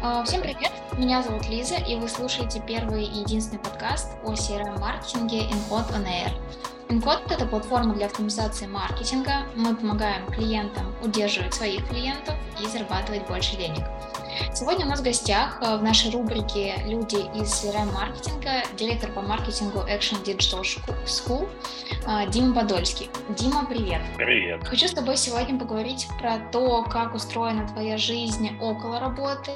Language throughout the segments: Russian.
А, всем привет, меня зовут Лиза, и вы слушаете первый и единственный подкаст о CRM-маркетинге InCode On Air. InCode — это платформа для автоматизации маркетинга. Мы помогаем клиентам удерживать своих клиентов и зарабатывать больше денег. Сегодня у нас в гостях э, в нашей рубрике «Люди из CRM-маркетинга» директор по маркетингу Action Digital School э, Дима Подольский. Дима, привет! Привет! Хочу с тобой сегодня поговорить про то, как устроена твоя жизнь около работы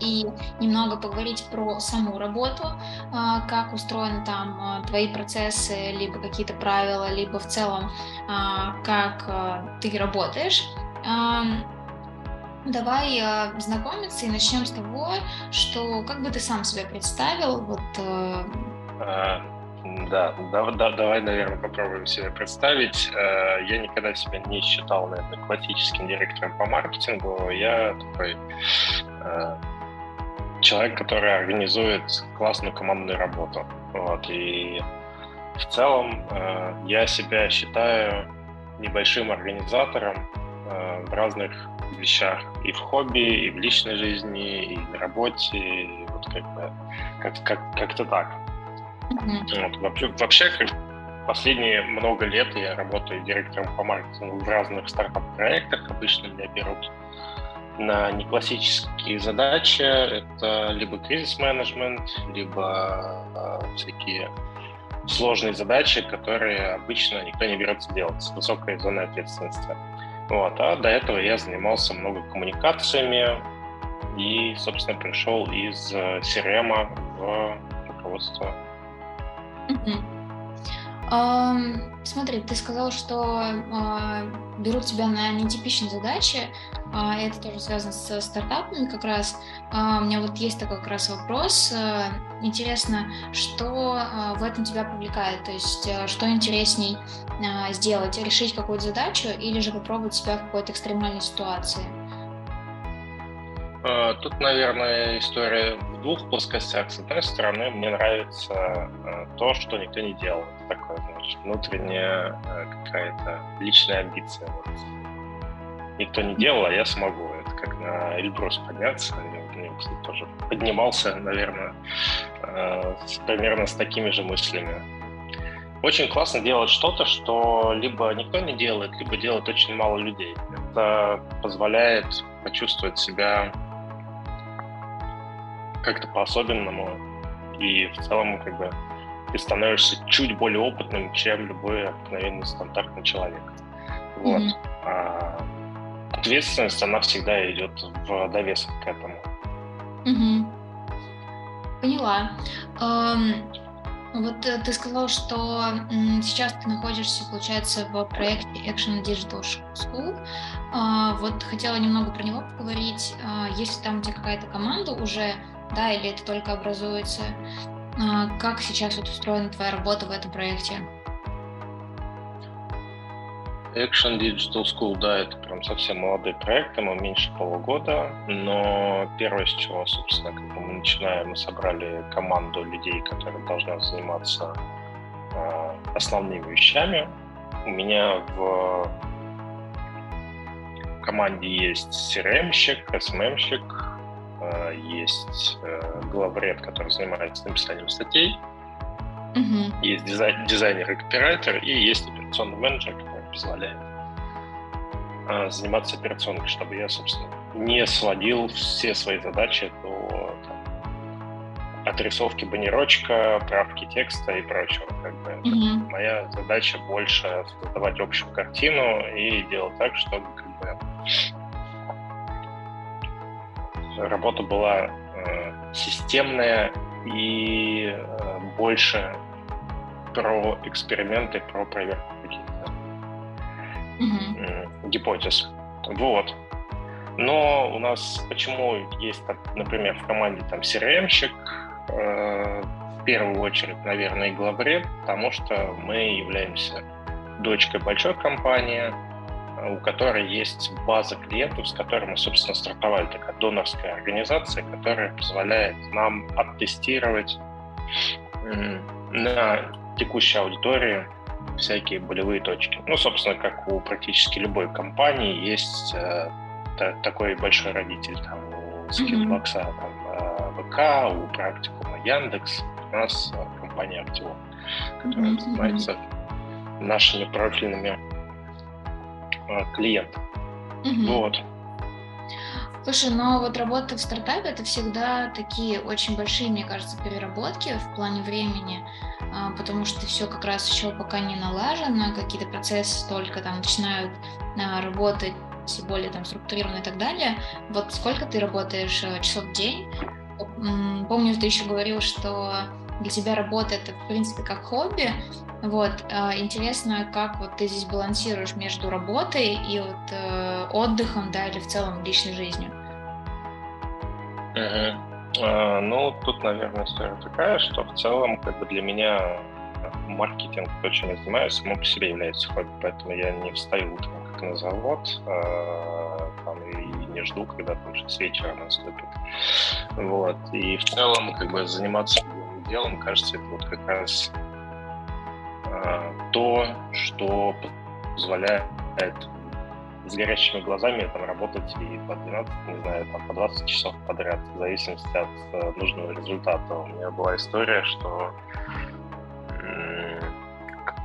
и немного поговорить про саму работу, э, как устроены там твои процессы, либо какие-то правила, либо в целом как ты работаешь. Давай э, знакомиться и начнем с того, что как бы ты сам себя представил. Вот, э... а, да, да, да, давай, наверное, попробуем себя представить. Э, я никогда себя не считал, наверное, классическим директором по маркетингу. Я такой э, человек, который организует классную командную работу. Вот, и в целом э, я себя считаю небольшим организатором в разных вещах и в хобби, и в личной жизни, и на работе, и вот как бы как, как, как-то так. Mm-hmm. Вот, вообще, вообще последние много лет я работаю директором по маркетингу в разных стартап-проектах. Обычно меня берут на неклассические задачи. Это либо кризис-менеджмент, либо э, всякие сложные задачи, которые обычно никто не берется делать с высокой зоной ответственности. Вот, а до этого я занимался много коммуникациями и, собственно, пришел из CRM э, в руководство. Смотри, ты сказал, что э, берут тебя на нетипичные задачи. А, это тоже связано с стартапами как раз. А, у меня вот есть такой как раз вопрос. Э, интересно, что а, в этом тебя привлекает? То есть, э, что интересней сделать? Решить какую-то задачу или же попробовать себя в какой-то экстремальной ситуации? Тут, наверное, история двух плоскостях. С одной стороны, мне нравится э, то, что никто не делал. Это такое, значит, внутренняя какая-то личная амбиция. Вот никто не делал, а я смогу. Это как на Эльбрус подняться. Я, кстати, тоже поднимался, наверное, э, примерно с такими же мыслями. Очень классно делать что-то, что либо никто не делает, либо делает очень мало людей. Это позволяет почувствовать себя как-то по-особенному. И в целом, как бы, ты становишься чуть более опытным, чем любой обыкновенный стандартный человек. Вот. Mm-hmm. А, ответственность, она всегда идет в довесок к этому. Угу. Поняла. Эм, вот э, ты сказал, что сейчас ты находишься, получается, в проекте Action Digital School. Э, вот хотела немного про него поговорить. Э, есть ли там у тебя какая-то команда уже, да, или это только образуется? Э, как сейчас вот устроена твоя работа в этом проекте? Action Digital School, да, это прям совсем молодой проект, ему меньше полугода, но первое, с чего, собственно, как мы начинаем, мы собрали команду людей, которые должны заниматься э, основными вещами. У меня в команде есть CRM-щик, SMM-щик, есть э, главред, который занимается написанием статей, mm-hmm. есть дизайн, дизайнер и копирайтер, и есть операционный менеджер, позволяет а, заниматься операционкой, чтобы я, собственно, не сводил все свои задачи до там, отрисовки баннерочка, правки текста и прочего. Как бы. mm-hmm. Моя задача больше создавать общую картину и делать так, чтобы как бы, работа была э, системная и э, больше про эксперименты, про проверку mm-hmm. гипотез. Вот. Но у нас почему есть, например, в команде там CRM-щик, э, в первую очередь, наверное, главред, потому что мы являемся дочкой большой компании, у которой есть база клиентов, с которой мы, собственно, стартовали. Такая донорская организация, которая позволяет нам оттестировать на текущей аудитории всякие болевые точки. Ну, собственно, как у практически любой компании есть э, та, такой большой родитель. Там, у Skillbox, mm-hmm. там, ВК, у Практикума Яндекс, у нас компания Актион, которая mm-hmm. занимается нашими профильными клиентами. Mm-hmm. Вот. Слушай, но вот работа в стартапе это всегда такие очень большие, мне кажется, переработки в плане времени, а, потому что все как раз еще пока не налажено, какие-то процессы только там начинают а, работать более там структурированно и так далее. Вот сколько ты работаешь э, часов в день? Помню, ты еще говорил, что для тебя работа это в принципе как хобби. Вот а, интересно, как вот ты здесь балансируешь между работой и вот э, отдыхом, да, или в целом личной жизнью? Uh-huh. А, ну, тут, наверное, история такая, что в целом, как бы для меня маркетинг, то, чем я занимаюсь, само по себе является хобби, поэтому я не встаю утром как на завод, а, там, и не жду, когда там 6 вечера наступит. Вот. И в целом, как бы заниматься делом, кажется, это вот как раз а, то, что позволяет с горящими глазами там, работать и по 12, не знаю, там, по 20 часов подряд, в зависимости от э, нужного результата. У меня была история, что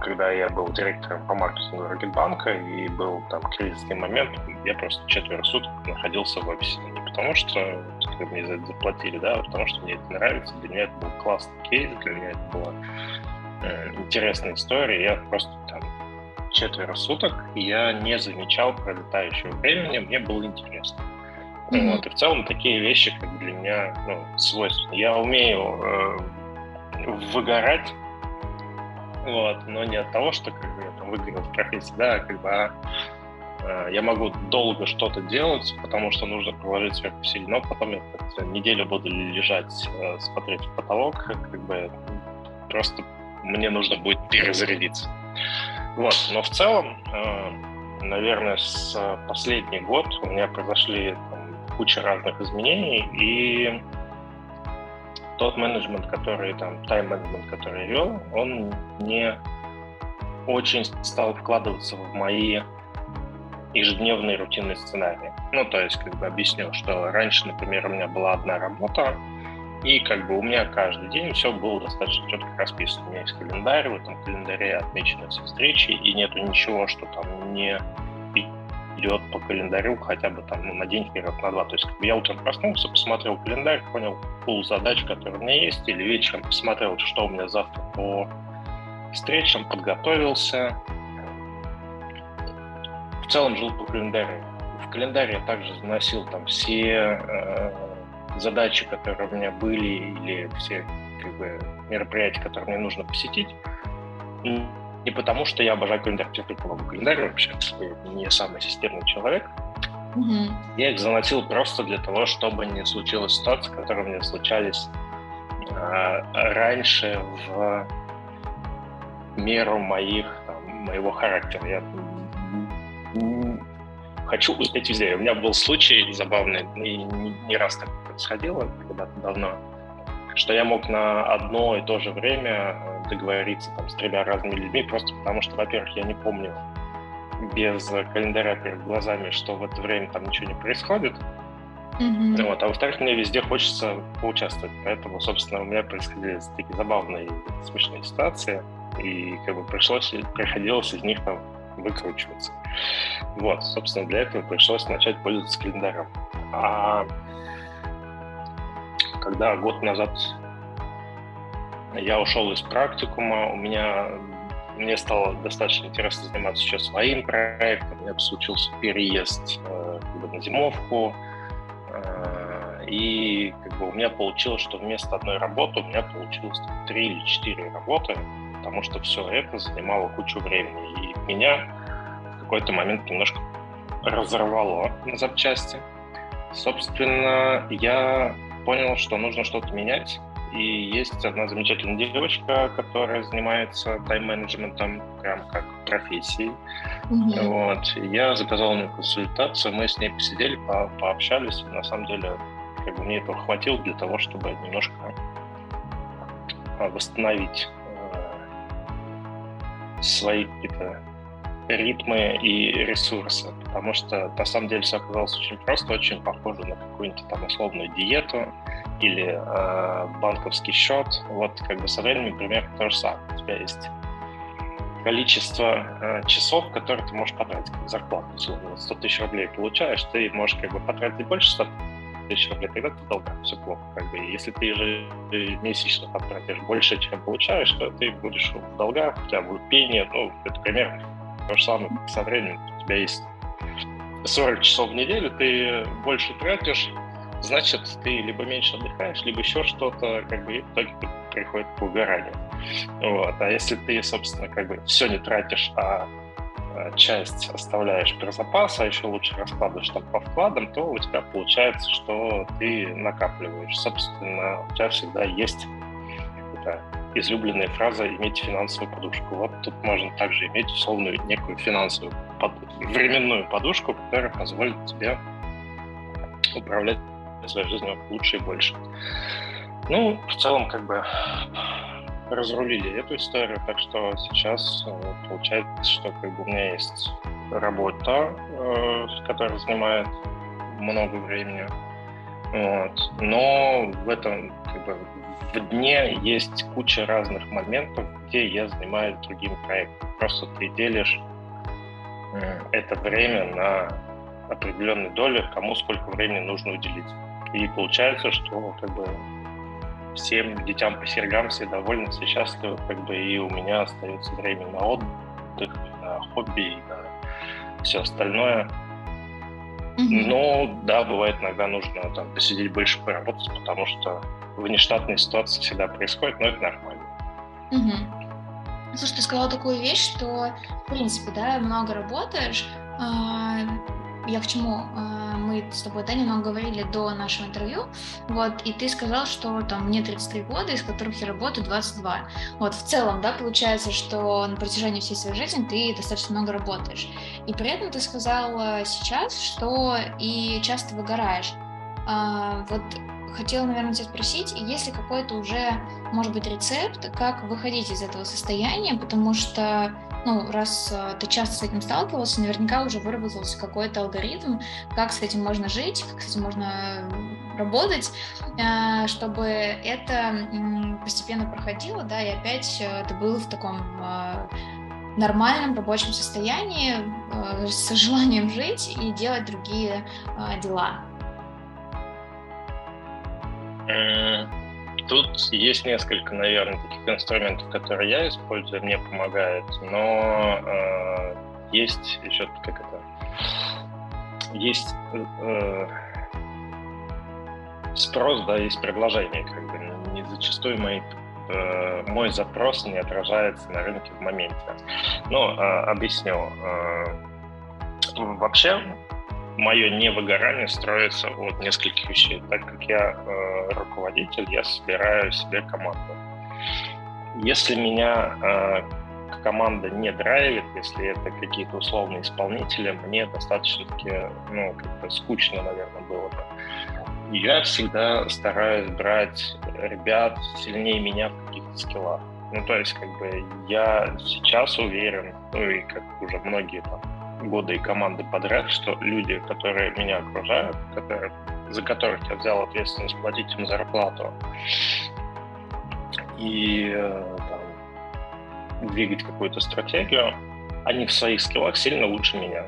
когда я был директором по маркетингу Рокетбанка и был там кризисный момент, я просто четверо суток находился в офисе. Не потому что как мне за это заплатили, да, а потому что мне это нравится, для меня это был классный кейс, для меня это была э, интересная история. Я просто там четверо суток, я не замечал пролетающего времени, мне было интересно. Mm-hmm. Вот, и в целом такие вещи как для меня ну, свойственны. Я умею э, выгорать, вот, но не от того, что как бы, я там выгорел в профессии, да, а как бы а, э, я могу долго что-то делать, потому что нужно приложить сверху сильно, но потом я неделю буду лежать, э, смотреть в потолок, как бы просто мне нужно будет перезарядиться. Вот, но в целом, э, наверное, с последний год у меня произошли там, куча разных изменений, и тот менеджмент, который там, тайм-менеджмент, который я вел, он не очень стал вкладываться в мои ежедневные рутинные сценарии. Ну, то есть, как бы объясню, что раньше, например, у меня была одна работа, и как бы у меня каждый день все было достаточно четко расписано. У меня есть календарь, в этом календаре отмечены все встречи, и нету ничего, что там не идет по календарю хотя бы там ну, на день вперед, на два. То есть я утром проснулся, посмотрел календарь, понял пул задач, которые у меня есть, или вечером посмотрел, что у меня завтра по встречам, подготовился. В целом жил по календарю. В календаре я также заносил там все э, задачи, которые у меня были, или все как бы, мероприятия, которые мне нужно посетить. Не потому, что я обожаю календарь, только могу календарь вообще, не самый системный человек. Mm-hmm. Я их заносил просто для того, чтобы не случилась ситуация, которые у меня случались э, раньше в меру моих, там, моего характера. Я хочу успеть везде. У меня был случай забавный, и не, не раз так происходило, когда-то давно, что я мог на одно и то же время э, договориться там, с тремя разными людьми, просто потому что, во-первых, я не помню без календаря перед глазами, что в это время там ничего не происходит. Mm-hmm. Вот, а во-вторых, мне везде хочется поучаствовать. Поэтому, собственно, у меня происходили такие забавные, смешные ситуации, и как бы пришлось, приходилось из них там выкручиваться. Вот, собственно, для этого пришлось начать пользоваться календарем. А когда год назад я ушел из практикума, у меня мне стало достаточно интересно заниматься сейчас своим проектом. У меня случился переезд э, как бы, на зимовку. Э, и как бы, у меня получилось, что вместо одной работы у меня получилось три или четыре работы, потому что все это занимало кучу времени. И меня в какой-то момент немножко разорвало на запчасти. Собственно, я понял, что нужно что-то менять. И есть одна замечательная девочка, которая занимается тайм-менеджментом прям как профессией. Mm-hmm. Вот. Я заказал мне консультацию, мы с ней посидели, по пообщались. На самом деле как бы мне этого хватило для того, чтобы немножко а, восстановить э, свои какие-то ритмы и ресурсы, потому что на самом деле все оказалось очень просто, очень похоже на какую-нибудь там условную диету или э, банковский счет. Вот как бы со временем примерно то же самое. У тебя есть количество э, часов, которые ты можешь потратить, как зарплату, условно, 100 тысяч рублей получаешь, ты можешь как бы потратить больше 100 тысяч рублей, тогда ты долго, все плохо. Как бы. Если ты ежемесячно потратишь больше, чем получаешь, то ты будешь в долгах, у тебя будет пение, ну, это примерно то же самое со временем. У тебя есть 40 часов в неделю, ты больше тратишь, значит, ты либо меньше отдыхаешь, либо еще что-то, как бы, и в итоге приходит к угоранию. Вот. А если ты, собственно, как бы все не тратишь, а, а часть оставляешь про запас, а еще лучше раскладываешь там по вкладам, то у тебя получается, что ты накапливаешь. Собственно, у тебя всегда есть излюбленная фраза «иметь финансовую подушку». Вот тут можно также иметь условную некую финансовую под... временную подушку, которая позволит тебе управлять своей жизнью лучше и больше. Ну, в целом, как бы разрулили эту историю, так что сейчас э, получается, что как бы у меня есть работа, э, которая занимает много времени, вот. но в этом как бы, в дне есть куча разных моментов, где я занимаюсь другими проектами. Просто ты делишь это время на определенные доли, кому сколько времени нужно уделить. И получается, что как бы всем детям по серьгам все довольны, все счастливы, как бы и у меня остается время на отдых, на хобби и на все остальное. Но да, бывает иногда нужно там посидеть больше поработать, потому что внештатные ситуации всегда происходят, но это нормально. Угу. Слушай, ты сказала такую вещь, что, в принципе, да, много работаешь. Я к чему? А, мы с тобой, да, немного говорили до нашего интервью, вот, и ты сказал, что там мне 33 года, из которых я работаю 22. Вот, в целом, да, получается, что на протяжении всей своей жизни ты достаточно много работаешь. И при этом ты сказал сейчас, что и часто выгораешь. А, вот хотела, наверное, тебя спросить, есть ли какой-то уже, может быть, рецепт, как выходить из этого состояния, потому что, ну, раз э, ты часто с этим сталкивался, наверняка уже выработался какой-то алгоритм, как с этим можно жить, как с этим можно работать, э, чтобы это постепенно проходило, да, и опять э, ты был в таком нормальном рабочем состоянии, с желанием жить и делать другие дела. Тут есть несколько, наверное, таких инструментов, которые я использую, мне помогает, но э, есть еще как это, есть э, спрос, да, есть предложение, как бы не зачастую мои э, мой запрос не отражается на рынке в моменте. Ну, э, объясню. Э, вообще, мое невыгорание строится от нескольких вещей. Так как я э, руководитель, я собираю себе команду. Если меня э, команда не драйвит, если это какие-то условные исполнители, мне достаточно-таки, ну, как-то скучно, наверное, было бы. Я всегда стараюсь брать ребят сильнее меня в каких-то скиллах. Ну, то есть, как бы, я сейчас уверен, ну, и как уже многие там года и команды подряд, что люди, которые меня окружают, которые, за которых я взял ответственность платить им зарплату и э, там, двигать какую-то стратегию, они в своих скиллах сильно лучше меня.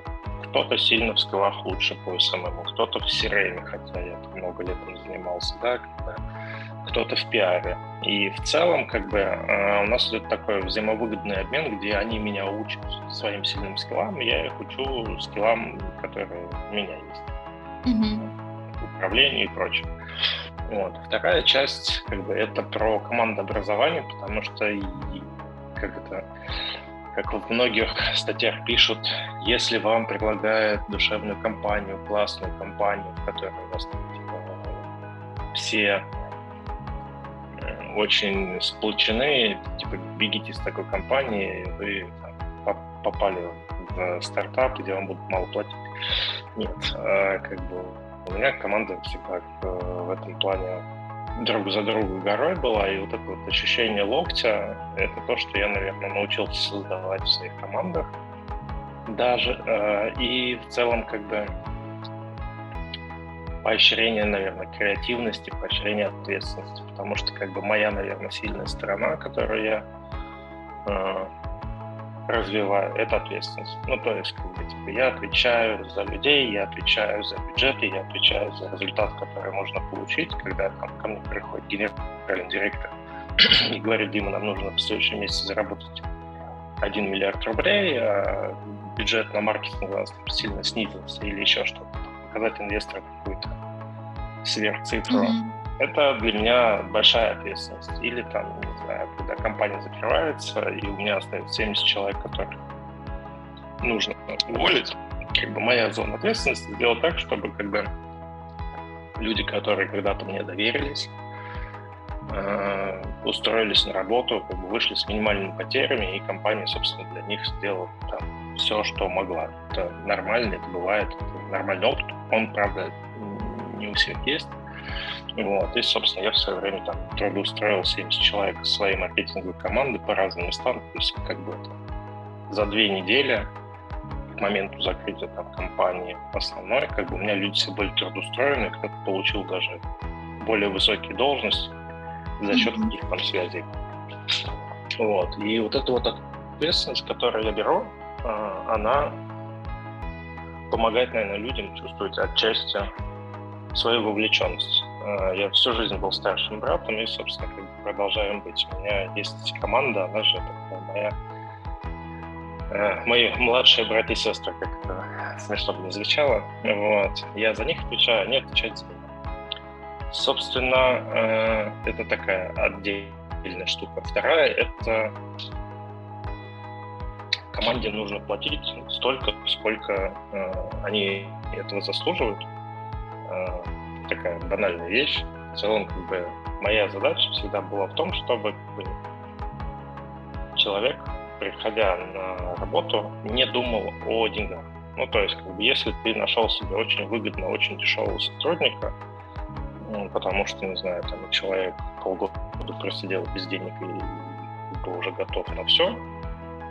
Кто-то сильно в скиллах лучше по SMM, кто-то в CRM, хотя я много лет там занимался, да, когда кто-то в пиаре. И в целом, как бы, э, у нас идет такой взаимовыгодный обмен, где они меня учат своим сильным скиллам, я их учу скиллам, которые у меня есть. Mm-hmm. Управление и прочее. Вот. Вторая часть, как бы, это про командообразование, потому что и, как это, как в многих статьях пишут, если вам предлагают душевную компанию, классную компанию, в которой у вас типа, все очень сплочены, типа бегите из такой компании, вы там, попали в стартап, где вам будут мало платить. Нет, а, как бы у меня команда всегда в этом плане друг за другом горой была, и вот это вот ощущение локтя, это то, что я, наверное, научился создавать в своих командах. даже э, и в целом как бы поощрение, наверное, креативности, поощрение ответственности, потому что как бы моя, наверное, сильная сторона, которую я э, развиваю, это ответственность. Ну, то есть, как бы, типа, я отвечаю за людей, я отвечаю за бюджеты, я отвечаю за результат, который можно получить, когда там, ко мне приходит генеральный директор и говорит, Дима, нам нужно в следующем месяце заработать 1 миллиард рублей, а бюджет на маркетинг у нас сильно снизился или еще что-то, показать инвестору какую-то сверхцифру. Mm-hmm. Это для меня большая ответственность. Или там, не знаю, когда компания закрывается, и у меня остается 70 человек, которых нужно уволить, как бы моя зона ответственности сделать так, чтобы как бы люди, которые когда-то мне доверились, э, устроились на работу, как бы вышли с минимальными потерями, и компания, собственно, для них сделала там, все, что могла. Это нормально, это бывает, это нормальный опыт. Он, правда, не у всех есть. Вот. И, собственно, я в свое время там трудоустроил 70 человек из своей маркетинговой команды по разным местам. То есть, как бы это за две недели к моменту закрытия там компании основной, как бы у меня люди все были трудоустроены, кто-то получил даже более высокие должности за счет mm-hmm. каких там связей. Вот. И вот эта вот ответственность, которую я беру, а, она помогает, наверное, людям чувствовать отчасти свою вовлеченность. А, я всю жизнь был старшим братом и, собственно, как бы продолжаем быть. У меня есть команда, она же такая моя э, мои младшие братья и сестры, как это смешно бы не звучало. Вот. Я за них отвечаю, они отвечают за меня. Собственно, э, это такая отдельная штука. Вторая — это команде нужно платить столько, сколько э, они этого заслуживают. Э, такая банальная вещь. В целом, как бы, моя задача всегда была в том, чтобы как бы, человек, приходя на работу, не думал о деньгах. Ну, то есть, как бы, если ты нашел себе очень выгодно, очень дешевого сотрудника, ну, потому что, не знаю, там человек полгода просидел без денег и был уже готов на все,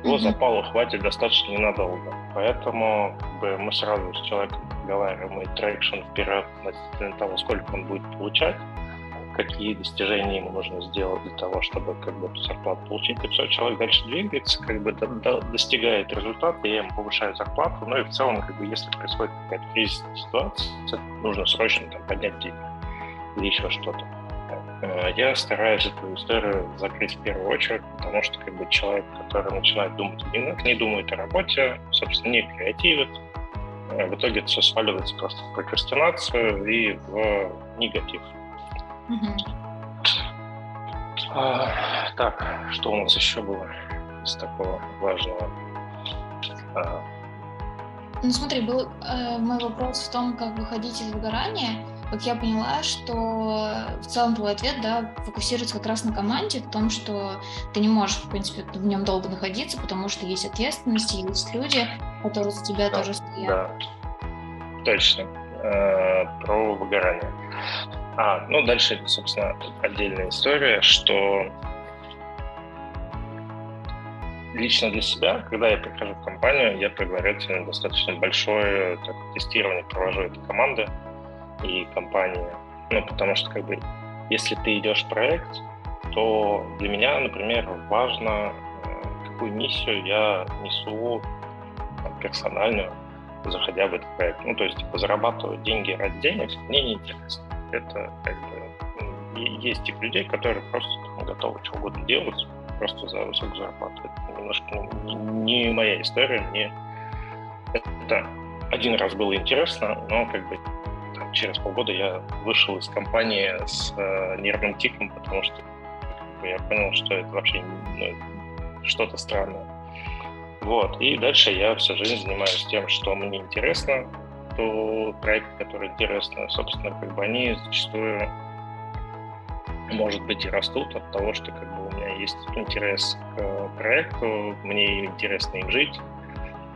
его mm-hmm. запала хватит достаточно ненадолго. Поэтому как бы, мы сразу с человеком проговариваем и traction вперед относительно того, сколько он будет получать, какие достижения ему нужно сделать для того, чтобы как бы эту зарплату получить. И все, человек дальше двигается, как бы до, до, достигает результата, я ему повышаю зарплату. Ну и в целом, как бы, если происходит какая-то кризисная ситуация, нужно срочно там, поднять деньги или еще что-то. Э, я стараюсь эту историю закрыть в первую очередь, потому что как бы человек, который начинает думать о не думает о работе, собственно, не креативит, в итоге это все сваливается просто в прокрастинацию и в негатив. Mm-hmm. А, так, что у нас еще было из такого важного? А. Ну смотри, был э, мой вопрос в том, как выходить из выгорания как я поняла, что в целом твой ответ, да, фокусируется как раз на команде, в том, что ты не можешь, в принципе, в нем долго находиться, потому что есть ответственность, есть люди, которые за тебя да, тоже стоят. Да, точно. Э, про выгорание. А, ну, дальше, собственно, отдельная история, что лично для себя, когда я прихожу в компанию, я предварительно достаточно большое так, тестирование провожу этой команды, и компании. Ну, потому что, как бы, если ты идешь в проект, то для меня, например, важно, э, какую миссию я несу там, персональную, заходя в этот проект. Ну, то есть, типа, зарабатывать деньги ради денег мне не интересно. Это, как бы, есть тип людей, которые просто там, готовы что угодно делать, просто за высокую зарплату. Это немножко ну, не, не моя история, мне это один раз было интересно, но как бы через полгода я вышел из компании с э, нервным тиком, потому что я понял, что это вообще ну, что-то странное. Вот. И дальше я всю жизнь занимаюсь тем, что мне интересно, то проекты, которые интересны, собственно, как бы они зачастую, может быть, и растут от того, что как бы у меня есть интерес к проекту, мне интересно им жить,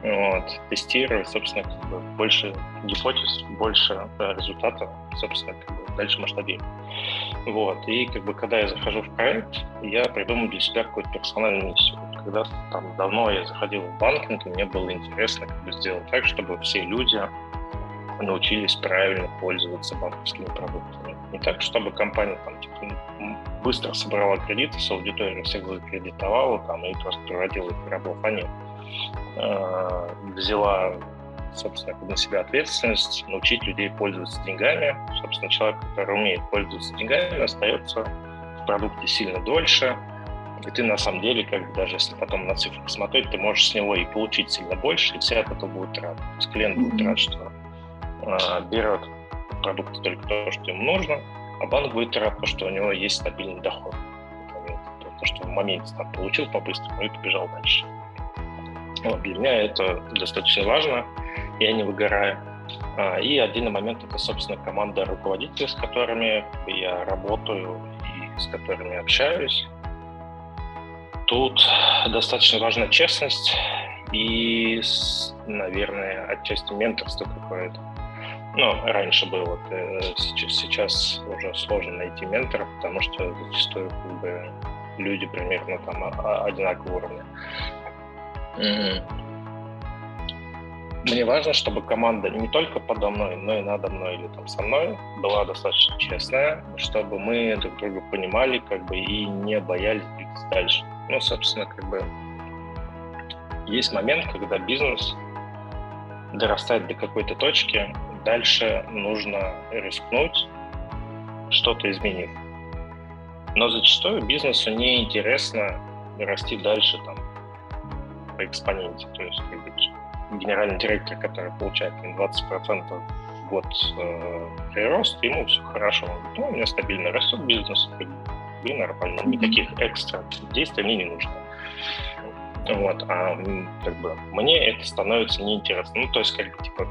вот, тестировать, собственно, как бы больше гипотез, больше да, результатов, собственно, как бы дальше масштабировать. Вот, и как бы когда я захожу в проект, я придумаю для себя какую-то персональную миссию. когда там давно я заходил в банкинг, и мне было интересно как бы сделать так, чтобы все люди научились правильно пользоваться банковскими продуктами. Не так, чтобы компания там типа, быстро собрала кредиты с аудитории, всех закредитовала там, и просто проводила их рабов, а нет. Э, взяла собственно, на себя ответственность, научить людей пользоваться деньгами. Собственно, человек, который умеет пользоваться деньгами, остается в продукте сильно дольше, и ты на самом деле, как даже если потом на цифры посмотреть, ты можешь с него и получить сильно больше, и все от этого будут рады. То есть клиент будет рад, что а, берет продукты только то, что ему нужно, а банк будет рад, то, что у него есть стабильный доход. То, что в моменте там, получил по-быстрому и побежал дальше. Вот, для меня это достаточно важно, я не выгораю. А, и отдельный момент это, собственно, команда руководителей, с которыми я работаю и с которыми общаюсь. Тут достаточно важна честность и, наверное, отчасти менторство какое-то. Ну, раньше было, сейчас, сейчас уже сложно найти ментора, потому что зачастую как бы, люди примерно там одинакового уровня. Мне важно, чтобы команда не только подо мной, но и надо мной или там со мной была достаточно честная, чтобы мы друг друга понимали как бы и не боялись двигаться дальше. Ну, собственно, как бы есть момент, когда бизнес дорастает до какой-то точки, дальше нужно рискнуть, что-то изменив. Но зачастую бизнесу неинтересно расти дальше там, по экспоненте. То есть генеральный директор, который получает там, 20% в год э, прирост, ему все хорошо. Он говорит, ну, у меня стабильно растет бизнес, и нормально, никаких экстра действий мне не нужно. Вот, а как бы мне это становится неинтересно. Ну, то есть, как бы, типа,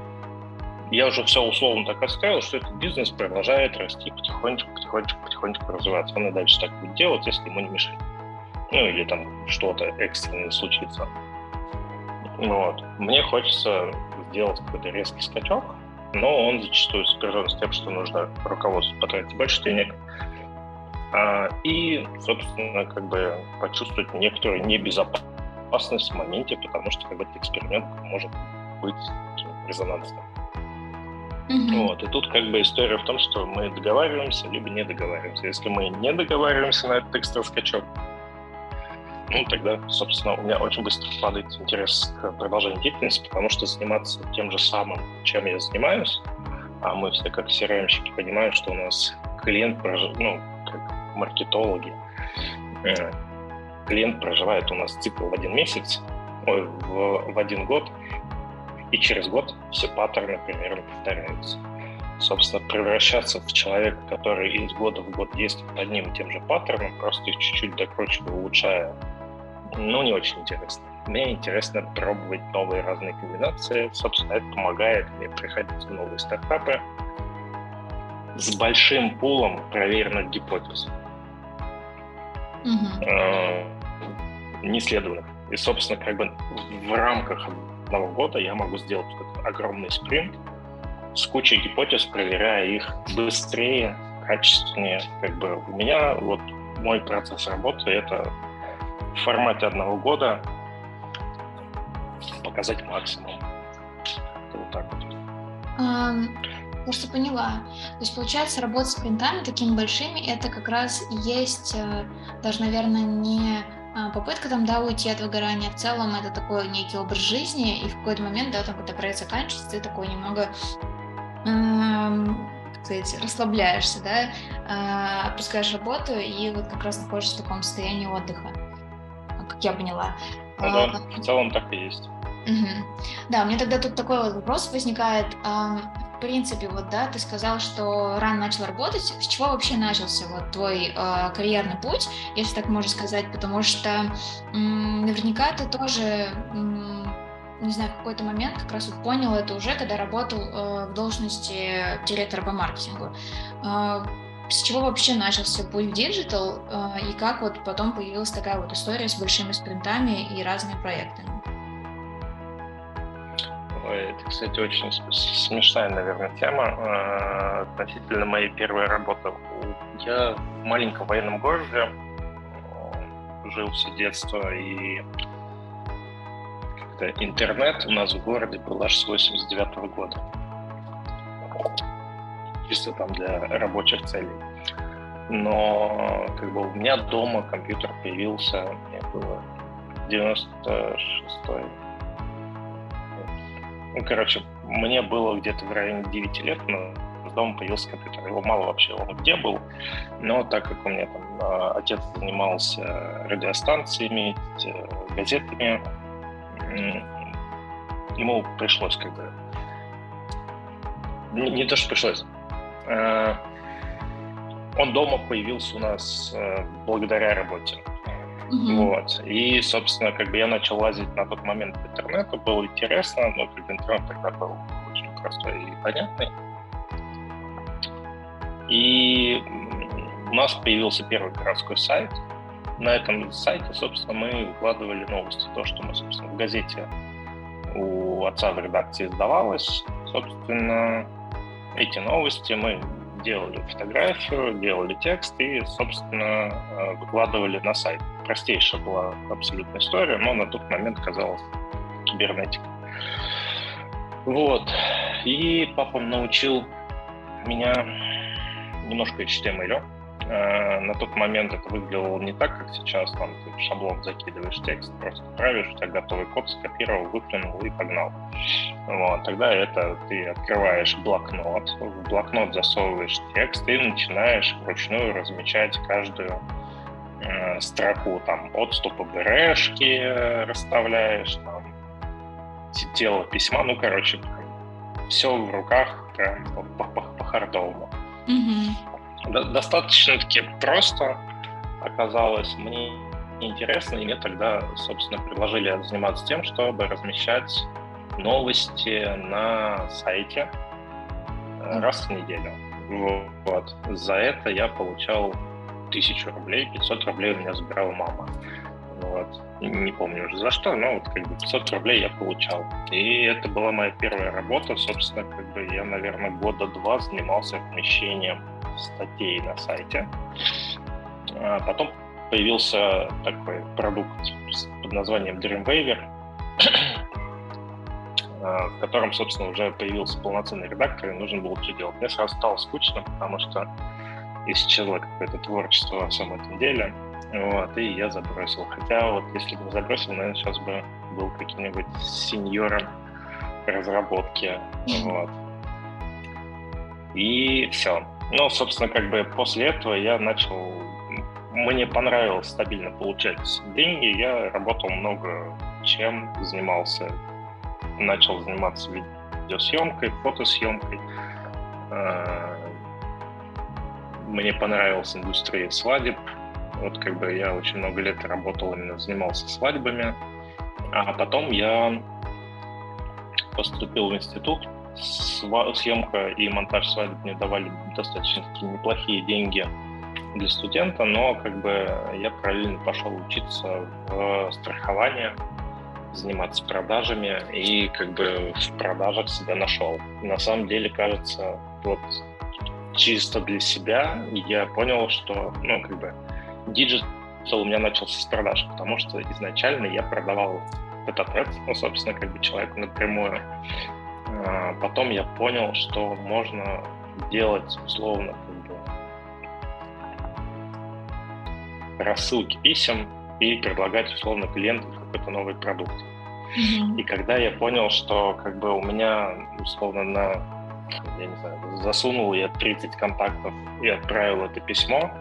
я уже все условно так отстроил, что этот бизнес продолжает расти потихонечку, потихонечку, потихонечку развиваться. Он и дальше так будет делать, если ему не мешать. Ну, или там что-то экстренное случится. Вот. Мне хочется сделать какой-то резкий скачок, но он зачастую сопряжен с тем, что нужно руководству потратить больше денег, а, и, собственно, как бы почувствовать некоторую небезопасность в моменте, потому что как бы, этот эксперимент может быть резонансным. Mm-hmm. Вот. И тут как бы история в том, что мы договариваемся, либо не договариваемся. Если мы не договариваемся на этот экстра скачок, ну, тогда, собственно, у меня очень быстро падает интерес к продолжению деятельности, потому что заниматься тем же самым, чем я занимаюсь, а мы все как crm понимаем, что у нас клиент, ну, как маркетологи. Э, клиент проживает у нас цикл в один месяц, ой, в, в один год, и через год все паттерны примерно повторяются. Собственно, превращаться в человека, который из года в год действует одним и тем же паттерном, просто их чуть-чуть докручивая, улучшая, ну, не очень интересно. Мне интересно пробовать новые разные комбинации. Собственно, это помогает мне приходить в новые стартапы с большим пулом проверенных гипотез угу. э, неисследованных. И, собственно, как бы в рамках одного года я могу сделать этот огромный спринт с кучей гипотез, проверяя их быстрее, качественнее. Как бы у меня вот мой процесс работы — это в формате одного года показать максимум. Вот так вот. Um, Просто поняла. То есть, получается, работа с принтами такими большими, это как раз есть э, даже, наверное, не а, попытка там, да, уйти от выгорания. В целом это такой некий образ жизни, и в какой-то момент, да, там, когда проект заканчивается, ты такой немного эм, как сказать, расслабляешься, да, э, отпускаешь работу и вот как раз находишься в таком состоянии отдыха, как я поняла. Ну, да, а, в целом так и есть. Угу. Да, у меня тогда тут такой вот вопрос возникает принципе, вот, да, ты сказал, что рано начал работать. С чего вообще начался вот твой э, карьерный путь, если так можно сказать, потому что м, наверняка ты тоже, м, не знаю, в какой-то момент как раз вот понял это уже, когда работал э, в должности директора по маркетингу. Э, с чего вообще начался путь в digital э, и как вот потом появилась такая вот история с большими спринтами и разными проектами? Это, кстати, очень смешная, наверное, тема э, относительно моей первой работы. Я в маленьком военном городе жил все детство, и интернет у нас в городе был аж с 89 -го года. Чисто там для рабочих целей. Но как бы у меня дома компьютер появился, мне было 96 Ну, короче, мне было где-то в районе 9 лет, но дома появился компьютер. Его мало вообще он где был, но так как у меня там а, отец занимался радиостанциями, э, газетами, ему пришлось как бы... Не, не то, что пришлось. А, он дома появился у нас э, благодаря работе. Mm-hmm. Вот. И, собственно, как бы я начал лазить на тот момент по интернету, было интересно, но как бы интернет тогда был очень простой и понятный. И у нас появился первый городской сайт. На этом сайте, собственно, мы выкладывали новости. То, что мы, собственно, в газете у отца в редакции издавалось. Собственно, эти новости мы делали фотографию, делали текст и, собственно, э, выкладывали на сайт. Простейшая была абсолютно история, но на тот момент казалось кибернетика. Вот. И папа научил меня немножко HTML. Э, на тот момент это выглядело не так, как сейчас, там ты в шаблон закидываешь текст, просто правишь, у тебя готовый код, скопировал, выплюнул и погнал. Вот, тогда это ты открываешь блокнот, в блокнот засовываешь текст и начинаешь вручную размечать каждую э, строку, там, отступы БРшки расставляешь, там, тело письма, ну, короче, все в руках прям по-хардовому. Mm-hmm. Достаточно-таки просто оказалось мне интересно, и мне тогда, собственно, предложили заниматься тем, чтобы размещать новости на сайте mm-hmm. раз в неделю. Вот. За это я получал тысячу рублей, 500 рублей у меня забирала мама. Вот. Не помню уже за что, но вот как бы 500 рублей я получал. И это была моя первая работа. Собственно, как бы я, наверное, года два занимался размещением статей на сайте. А потом появился такой продукт под названием Dreamweaver, а, в котором, собственно, уже появился полноценный редактор, и нужно было все делать. Мне сразу стало скучно, потому что исчезло какое-то творчество во всем этом деле. Вот, и я забросил. Хотя вот если бы не забросил, наверное, сейчас бы был каким-нибудь сеньором разработки. Вот. И все. Ну, собственно, как бы после этого я начал... Мне понравилось стабильно получать деньги. Я работал много чем, занимался. Начал заниматься видеосъемкой, фотосъемкой. А, мне понравилась индустрия свадеб, вот как бы я очень много лет работал, именно занимался свадьбами. А потом я поступил в институт. Съемка и монтаж свадеб мне давали достаточно неплохие деньги для студента, но как бы я параллельно пошел учиться в страхование, заниматься продажами и как бы в продажах себя нашел. На самом деле, кажется, вот чисто для себя я понял, что, ну, как бы digital у меня начался с продаж, потому что изначально я продавал тет ну, собственно, как бы человеку напрямую. А, потом я понял, что можно делать, условно, как бы рассылки писем и предлагать, условно, клиентам какой-то новый продукт. Mm-hmm. И когда я понял, что как бы у меня, условно, на, я не знаю, засунул я 30 контактов и отправил это письмо,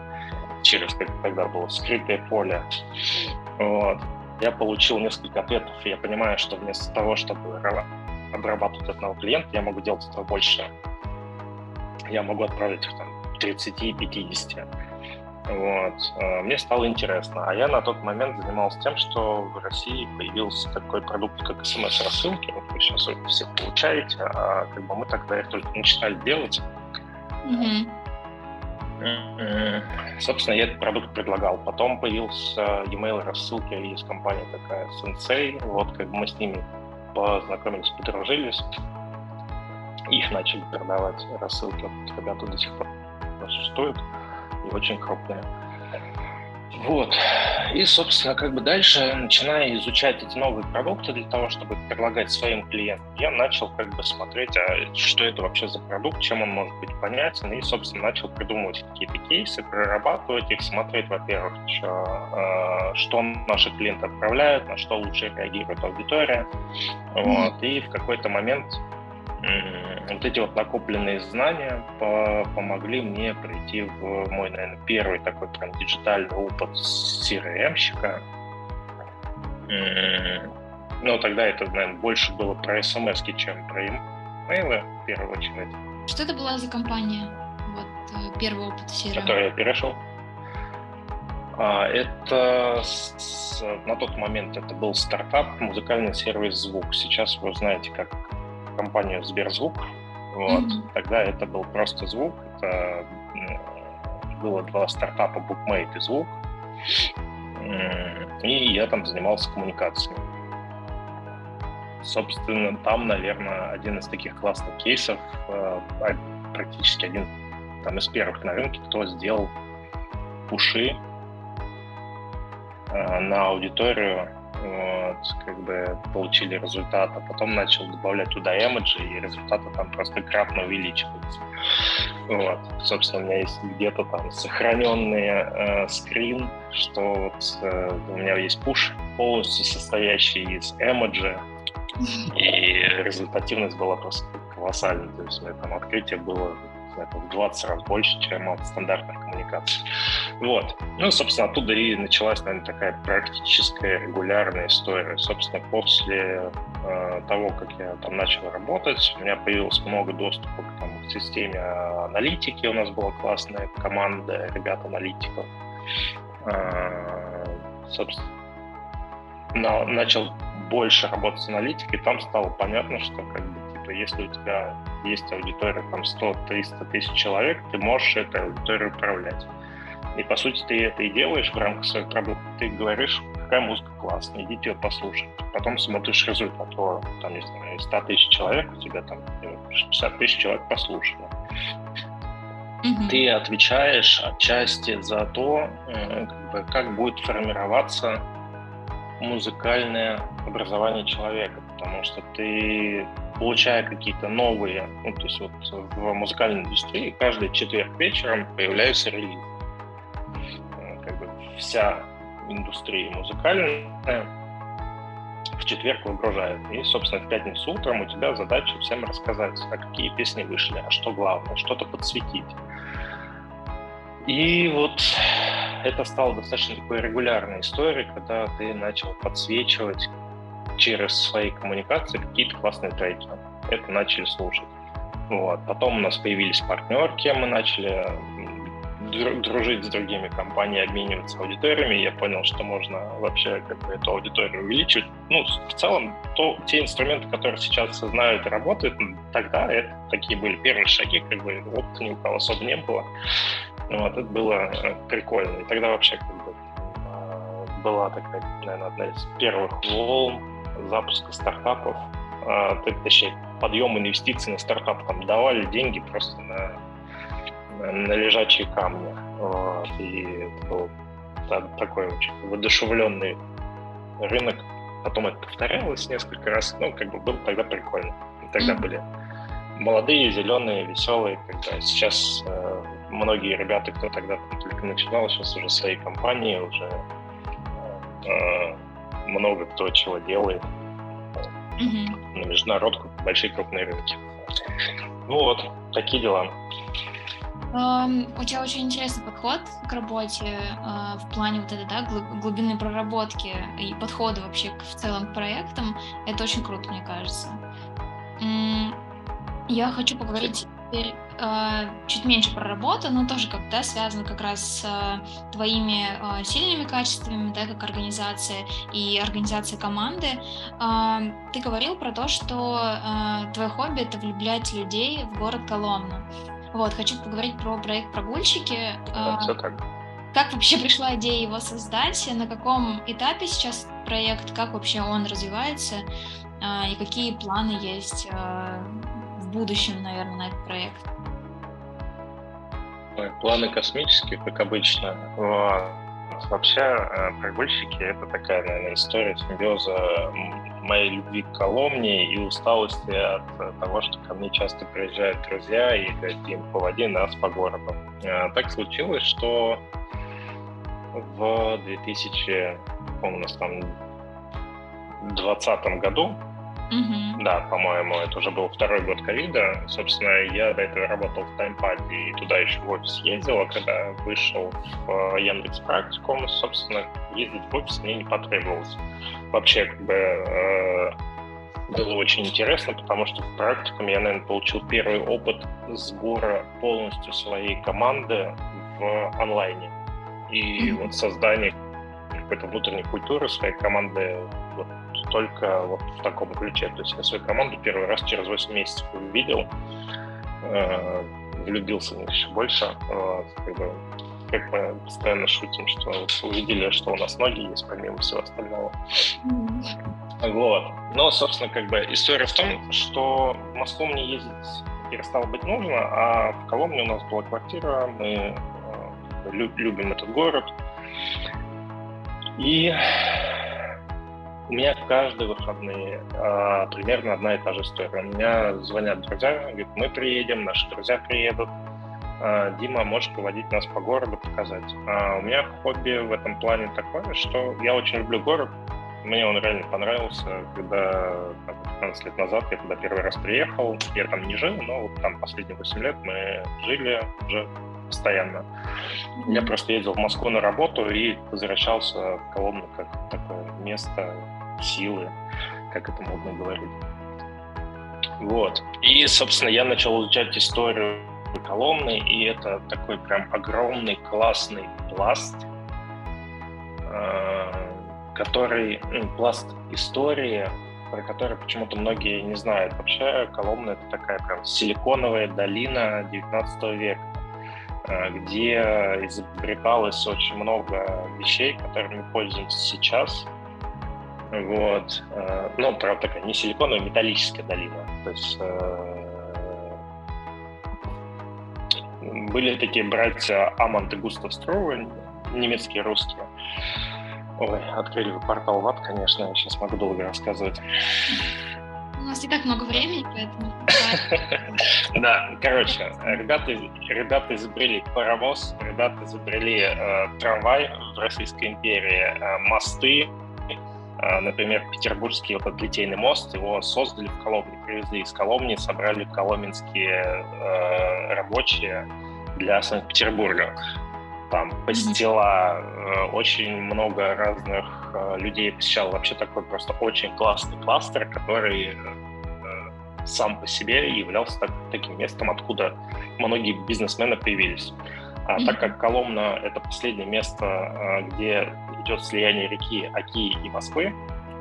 через, как тогда было, скрытое поле. Вот. Я получил несколько ответов, и я понимаю, что вместо того, чтобы обрабатывать одного клиента, я могу делать этого больше. Я могу отправить их там 30-50. Вот. Э, мне стало интересно. А я на тот момент занимался тем, что в России появился такой продукт, как смс-рассылки. Вот вы сейчас все получаете, а как бы мы тогда их только начинали делать. Mm-hmm. Собственно, я этот продукт предлагал. Потом появился e-mail рассылки из компании такая Sensei. Вот как бы мы с ними познакомились, подружились. Их начали продавать рассылки. Вот ребята до сих пор существуют и очень крупные. Вот. И, собственно, как бы дальше, начиная изучать эти новые продукты для того, чтобы предлагать своим клиентам, я начал как бы смотреть, а что это вообще за продукт, чем он может быть понятен, и, собственно, начал придумывать какие-то кейсы, прорабатывать их, смотреть, во-первых, что, э, что наши клиенты отправляют, на что лучше реагирует аудитория. Вот. И в какой-то момент вот эти вот накопленные знания по помогли мне прийти в мой, наверное, первый такой прям диджитальный опыт CRM-щика. Но тогда это, наверное, больше было про смс чем про имейлы, в первую очередь. Что это была за компания? Вот э, первый опыт CRM. Который я перешел. А, это с, на тот момент это был стартап, музыкальный сервис «Звук». Сейчас вы знаете, как компанию Сберзвук. Вот. Mm-hmm. Тогда это был просто звук. Это было два стартапа Bookmate и Звук. И я там занимался коммуникациями. Собственно, там, наверное, один из таких классных кейсов, э, практически один там, из первых на рынке, кто сделал пуши э, на аудиторию вот, как бы получили результат, а потом начал добавлять туда эмоджи, и результаты там просто кратно увеличиваются. Вот. Собственно, у меня есть где-то там сохраненный э, скрин, что вот э, у меня есть пуш полностью состоящий из эмоджи, и результативность была просто колоссальная. То есть у меня там открытие было это в 20 раз больше, чем от стандартных коммуникаций. Вот. Ну, собственно, оттуда и началась, наверное, такая практическая регулярная история. Собственно, после э, того, как я там начал работать, у меня появилось много доступа к, там, к системе аналитики. У нас была классная команда ребят-аналитиков. Э, собственно, на, начал больше работать с аналитикой, там стало понятно, что как бы типа, если у тебя есть аудитория там 100-300 тысяч человек, ты можешь этой аудиторией управлять. И, по сути, ты это и делаешь в рамках своих работы. Ты говоришь, какая музыка классная, идите ее послушать. Потом смотришь результат. О, там, не знаю, 100 тысяч человек, у тебя там 60 тысяч человек послушало. Mm-hmm. Ты отвечаешь отчасти за то, э, как, бы, как будет формироваться музыкальное образование человека, потому что ты получая какие-то новые, ну, то есть вот в музыкальной индустрии каждый четверг вечером появляются релизы. Э, как бы вся индустрия музыкальная в четверг выгружает. И, собственно, в пятницу утром у тебя задача всем рассказать, а какие песни вышли, а что главное, что-то подсветить. И вот это стало достаточно такой регулярной историей, когда ты начал подсвечивать через свои коммуникации какие-то классные треки. Это начали слушать. Вот. Потом у нас появились партнерки, мы начали дружить с другими компаниями, обмениваться аудиториями, я понял, что можно вообще как бы, эту аудиторию увеличивать. Ну, в целом, то, те инструменты, которые сейчас знают и работают, тогда это такие были первые шаги, как бы опыта ни у кого особо не было. Вот, это было э, прикольно. И тогда вообще как бы э, была такая, наверное, одна из первых волн запуска стартапов, а, точнее, подъем инвестиций на стартап, там давали деньги просто на, на, на лежачие камни. Вот, и это был такой очень воодушевленный рынок. Потом это повторялось несколько раз, ну, как бы было тогда прикольно. Тогда mm-hmm. были молодые, зеленые, веселые. Когда сейчас э, многие ребята, кто тогда только начинал, сейчас уже свои компании, уже э, много кто чего делает mm-hmm. на международку, большие крупные рынки. Ну вот, такие дела. Um, у тебя очень интересный подход к работе uh, в плане вот этой да, глубинной проработки и подхода вообще к, в целом к проектам. Это очень круто, мне кажется. Um, я хочу поговорить теперь э, чуть меньше про работу, но тоже как да, связано как раз с э, твоими э, сильными качествами, да, как организация и организация команды. Э, ты говорил про то, что э, твое хобби это влюблять людей в город Коломну. Вот, хочу поговорить про проект «Прогульщики». Да, все так. Как вообще пришла идея его создать? На каком этапе сейчас проект? Как вообще он развивается? И какие планы есть будущем, наверное, на этот проект? Планы космические, как обычно. вообще э, прогульщики — это такая, наверное, история симбиоза моей любви к Коломне и усталости от того, что ко мне часто приезжают друзья и говорят, им поводи нас по городу. Э, так случилось, что в 2000, по-моему, у нас там 2020 году Mm-hmm. Да, по-моему, это уже был второй год ковида. Собственно, я до этого работал в таймпаде и туда еще в офис ездил, а когда вышел в Яндекс практикум, собственно, ездить в офис мне не потребовалось. Вообще, как бы, э, было очень интересно, потому что в практикуме я, наверное, получил первый опыт сбора полностью своей команды в онлайне. И mm-hmm. вот создание какой-то внутренней культуры своей команды вот только вот в таком ключе. То есть я свою команду первый раз через 8 месяцев увидел, э, влюбился в них еще больше. Э, как, бы, как мы постоянно шутим, что увидели, что у нас ноги есть помимо всего остального. Mm-hmm. Вот. Но, собственно, как бы история в том, что в Москву мне ездить перестало быть нужно, а в Коломне у нас была квартира, мы э, любим этот город. И у меня каждые выходные э, примерно одна и та же история. У меня звонят друзья, говорят, мы приедем, наши друзья приедут. Э, Дима, можешь поводить нас по городу, показать. А у меня хобби в этом плане такое, что я очень люблю город. Мне он реально понравился, когда там, 15 лет назад я туда первый раз приехал. Я там не жил, но вот там последние 8 лет мы жили уже постоянно. Я просто ездил в Москву на работу и возвращался в Коломну как такое место силы, как это модно говорить. Вот. И, собственно, я начал изучать историю Коломны, и это такой прям огромный классный пласт, э, который, ну, пласт истории, про который почему-то многие не знают. Вообще Коломна — это такая прям силиконовая долина 19 века, э, где изобреталось очень много вещей, которыми мы пользуемся сейчас — вот. Э, ну, правда, такая не силиконовая, а металлическая долина. То есть э, были такие братья Амант и Густав Струве, немецкие, русские. Ой, открыли портал в ад, конечно, я сейчас могу долго рассказывать. У нас не так много времени, поэтому... Да, короче, ребята, ребята изобрели паровоз, ребята изобрели э, трамвай в Российской империи, э, мосты, например, Петербургский вот этот литейный мост, его создали в Коломне, привезли из Коломни, собрали коломенские э, рабочие для Санкт-Петербурга. Там посетила э, очень много разных э, людей, посещал вообще такой просто очень классный кластер, который э, сам по себе являлся так, таким местом, откуда многие бизнесмены появились. А так как Коломна — это последнее место, э, где идет слияние реки Оки и Москвы,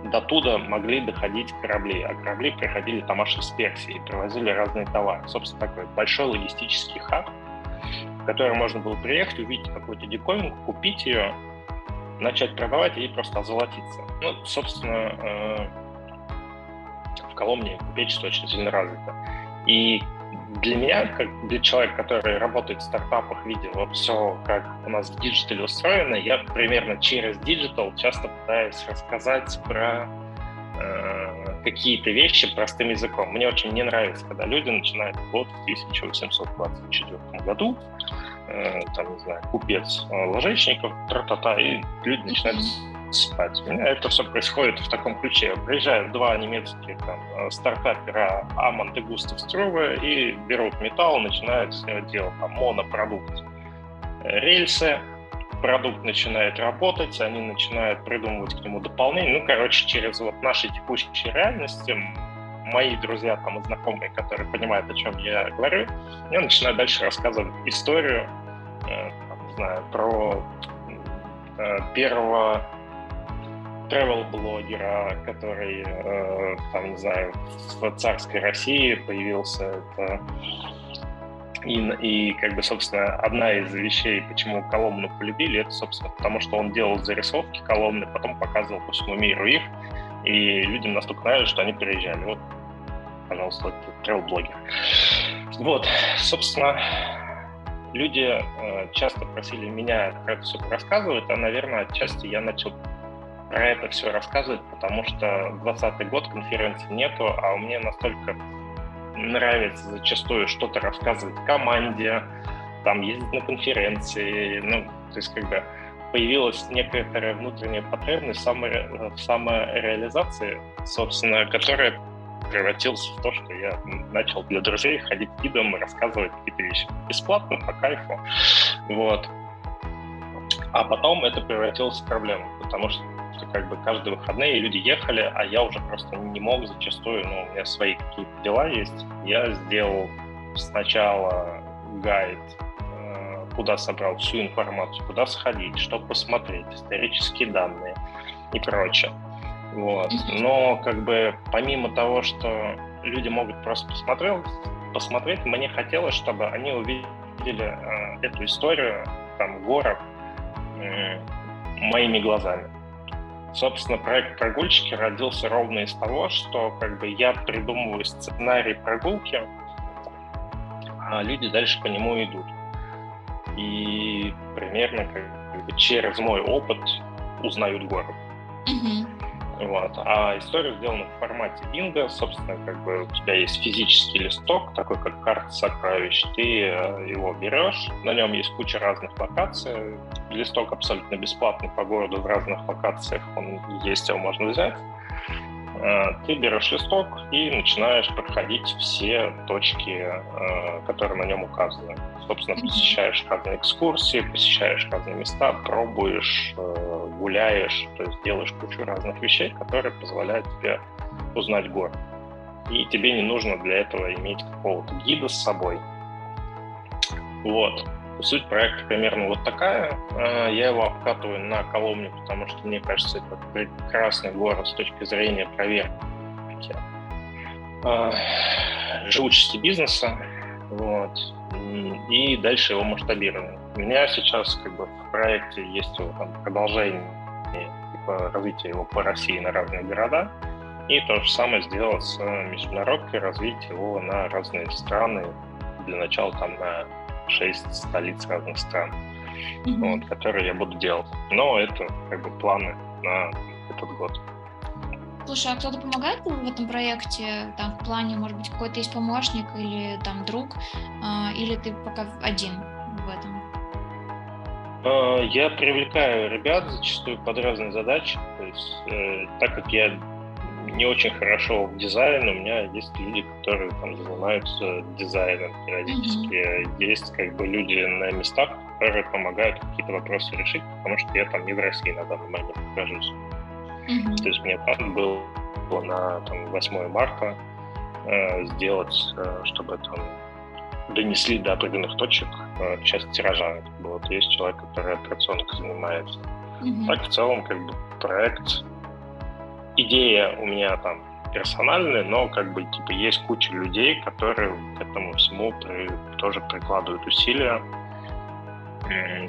до туда могли доходить корабли, а корабли приходили там аж из Персии, привозили разные товары. Собственно, такой большой логистический хаб, в который можно было приехать, увидеть какую-то диковинку, купить ее, начать продавать и просто озолотиться. Ну, собственно, э, в Коломне купечество очень сильно развито. И для меня, как для человека, который работает в стартапах, вот все, как у нас в digital е устроено, я примерно через digital часто пытаюсь рассказать про э, какие-то вещи простым языком. Мне очень не нравится, когда люди начинают год в 1824 году, там, не знаю, купец э, ложечников, тра-та-та, и люди начинают спать. У меня это все происходит в таком ключе. Приезжают два немецких там, э, стартапера Амонт и Густав Струве и берут металл, начинают с него делать там, монопродукт. Рельсы, продукт начинает работать, они начинают придумывать к нему дополнение. Ну, короче, через вот наши текущие реальности мои друзья там и знакомые, которые понимают, о чем я говорю, я начинаю дальше рассказывать историю, э, там, не знаю, про э, первого travel-блогера, который, э, там, не знаю, в царской России появился. Это и, и, как бы, собственно, одна из вещей, почему Коломну полюбили, это, собственно, потому что он делал зарисовки Коломны, потом показывал по всему миру их, и людям настолько нравилось, что они переезжали. Вот, пожалуйста, вот travel-блогер. Вот, собственно, люди э, часто просили меня про это все рассказывать, а, наверное, отчасти я начал про это все рассказывать, потому что 20 год конференции нету, а мне настолько нравится зачастую что-то рассказывать команде, там ездить на конференции, ну, то есть когда появилась некоторая внутренняя потребность в самореализации, собственно, которая превратилась в то, что я начал для друзей ходить гидом и рассказывать какие-то вещи бесплатно, по кайфу. Вот. А потом это превратилось в проблему, потому что как бы каждые выходные люди ехали, а я уже просто не мог зачастую, ну, у меня свои какие-то дела есть. Я сделал сначала гайд куда собрал всю информацию, куда сходить, что посмотреть, исторические данные и прочее. Вот. Но как бы помимо того, что люди могут просто посмотреть, посмотреть, мне хотелось, чтобы они увидели э, эту историю, там, город э, моими глазами. Собственно, проект «Прогульщики» родился ровно из того, что как бы я придумываю сценарий прогулки, а люди дальше по нему идут и примерно как бы через мой опыт узнают город. Mm-hmm. Вот. А история сделана в формате бинго. Собственно, как бы у тебя есть физический листок, такой как карта сокровищ. Ты э, его берешь, на нем есть куча разных локаций. Листок абсолютно бесплатный по городу в разных локациях. Он есть, его можно взять. Э, ты берешь листок и начинаешь проходить все точки, э, которые на нем указаны. Собственно, посещаешь разные экскурсии, посещаешь разные места, пробуешь, э, гуляешь, то есть делаешь кучу разных вещей, которые позволяют тебе узнать город. И тебе не нужно для этого иметь какого-то гида с собой. Вот. Суть проекта примерно вот такая. А, я его обкатываю на Коломне, потому что мне кажется, это прекрасный город с точки зрения проверки а, живучести бизнеса. Вот. И дальше его масштабирование. У меня сейчас как бы в проекте есть его там, продолжение типа, развития его по России на разные города. И то же самое сделать с международкой, развить его на разные страны. Для начала там на шесть столиц разных стран, mm-hmm. вот, которые я буду делать. Но это как бы планы на этот год. Слушай, а кто-то помогает в этом проекте? Там в плане, может быть, какой-то есть помощник или там друг, э, или ты пока один в этом? А, я привлекаю ребят зачастую под разные задачи. То есть, э, так как я не очень хорошо в дизайне. У меня есть люди, которые там занимаются дизайном периодически. Mm-hmm. Есть как бы люди на местах, которые помогают какие-то вопросы решить, потому что я там не в России на данный момент нахожусь. Mm-hmm. То есть мне там было на там, 8 марта э, сделать, э, чтобы там донесли до определенных точек э, часть тиража. Вот есть человек, который операционкой занимается. Mm-hmm. Так в целом как бы проект идея у меня там персональная, но как бы типа есть куча людей, которые к этому всему при, тоже прикладывают усилия,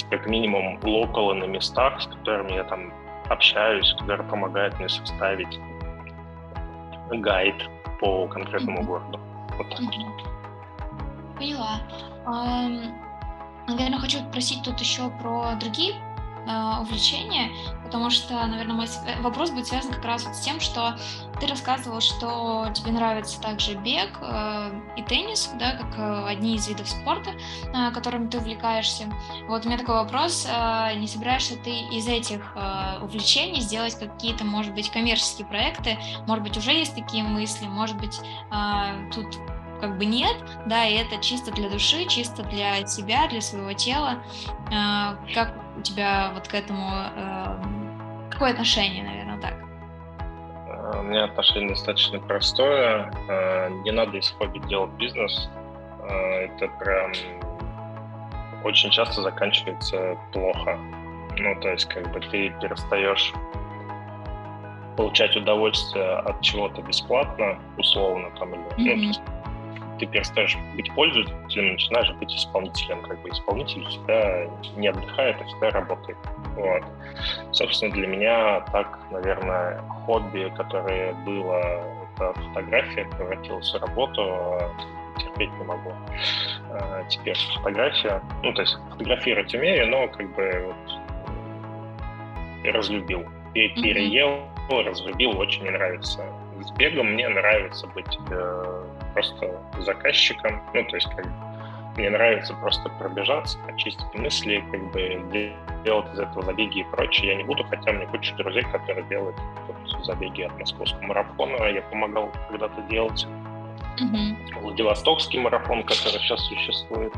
как минимум локалы на местах, с которыми я там общаюсь, которые помогают мне составить гайд по конкретному mm-hmm. городу. Вот так. Mm-hmm. Поняла. Um, наверное, хочу спросить тут еще про другие э, увлечение, потому что, наверное, мой вопрос будет связан как раз вот с тем, что ты рассказывал, что тебе нравится также бег э, и теннис, да, как э, одни из видов спорта, э, которым ты увлекаешься. Вот у меня такой вопрос, э, не собираешься ты из этих э, увлечений сделать какие-то, может быть, коммерческие проекты, может быть, уже есть такие мысли, может быть, э, тут как бы нет, да, и это чисто для души, чисто для себя, для своего тела. Э, как у тебя вот к этому, э, какое отношение, наверное, так? Э, у меня отношение достаточно простое. Не надо из хобби делать бизнес. Это прям очень часто заканчивается плохо. Ну, то есть, как бы ты перестаешь получать удовольствие от чего-то бесплатно, условно, там, или, mm-hmm. ну, ты перестаешь быть пользователем, начинаешь быть исполнителем. Как бы исполнитель всегда не отдыхает, а всегда работает. Вот. Собственно, для меня так, наверное, хобби, которое было, это фотография, превратилось в работу, терпеть не могу. э, теперь фотография. Ну, то есть фотографировать умею, но как бы вот разлюбил. Переел, разлюбил, очень нравится. С бегом мне нравится быть э, просто заказчиком. Ну, то есть как мне нравится просто пробежаться, очистить мысли, как бы делать из этого забеги и прочее. Я не буду, хотя мне куча друзей, которые делают вот, забеги от московского марафона. Я помогал когда-то делать. Mm-hmm. Владивостокский марафон, который сейчас существует.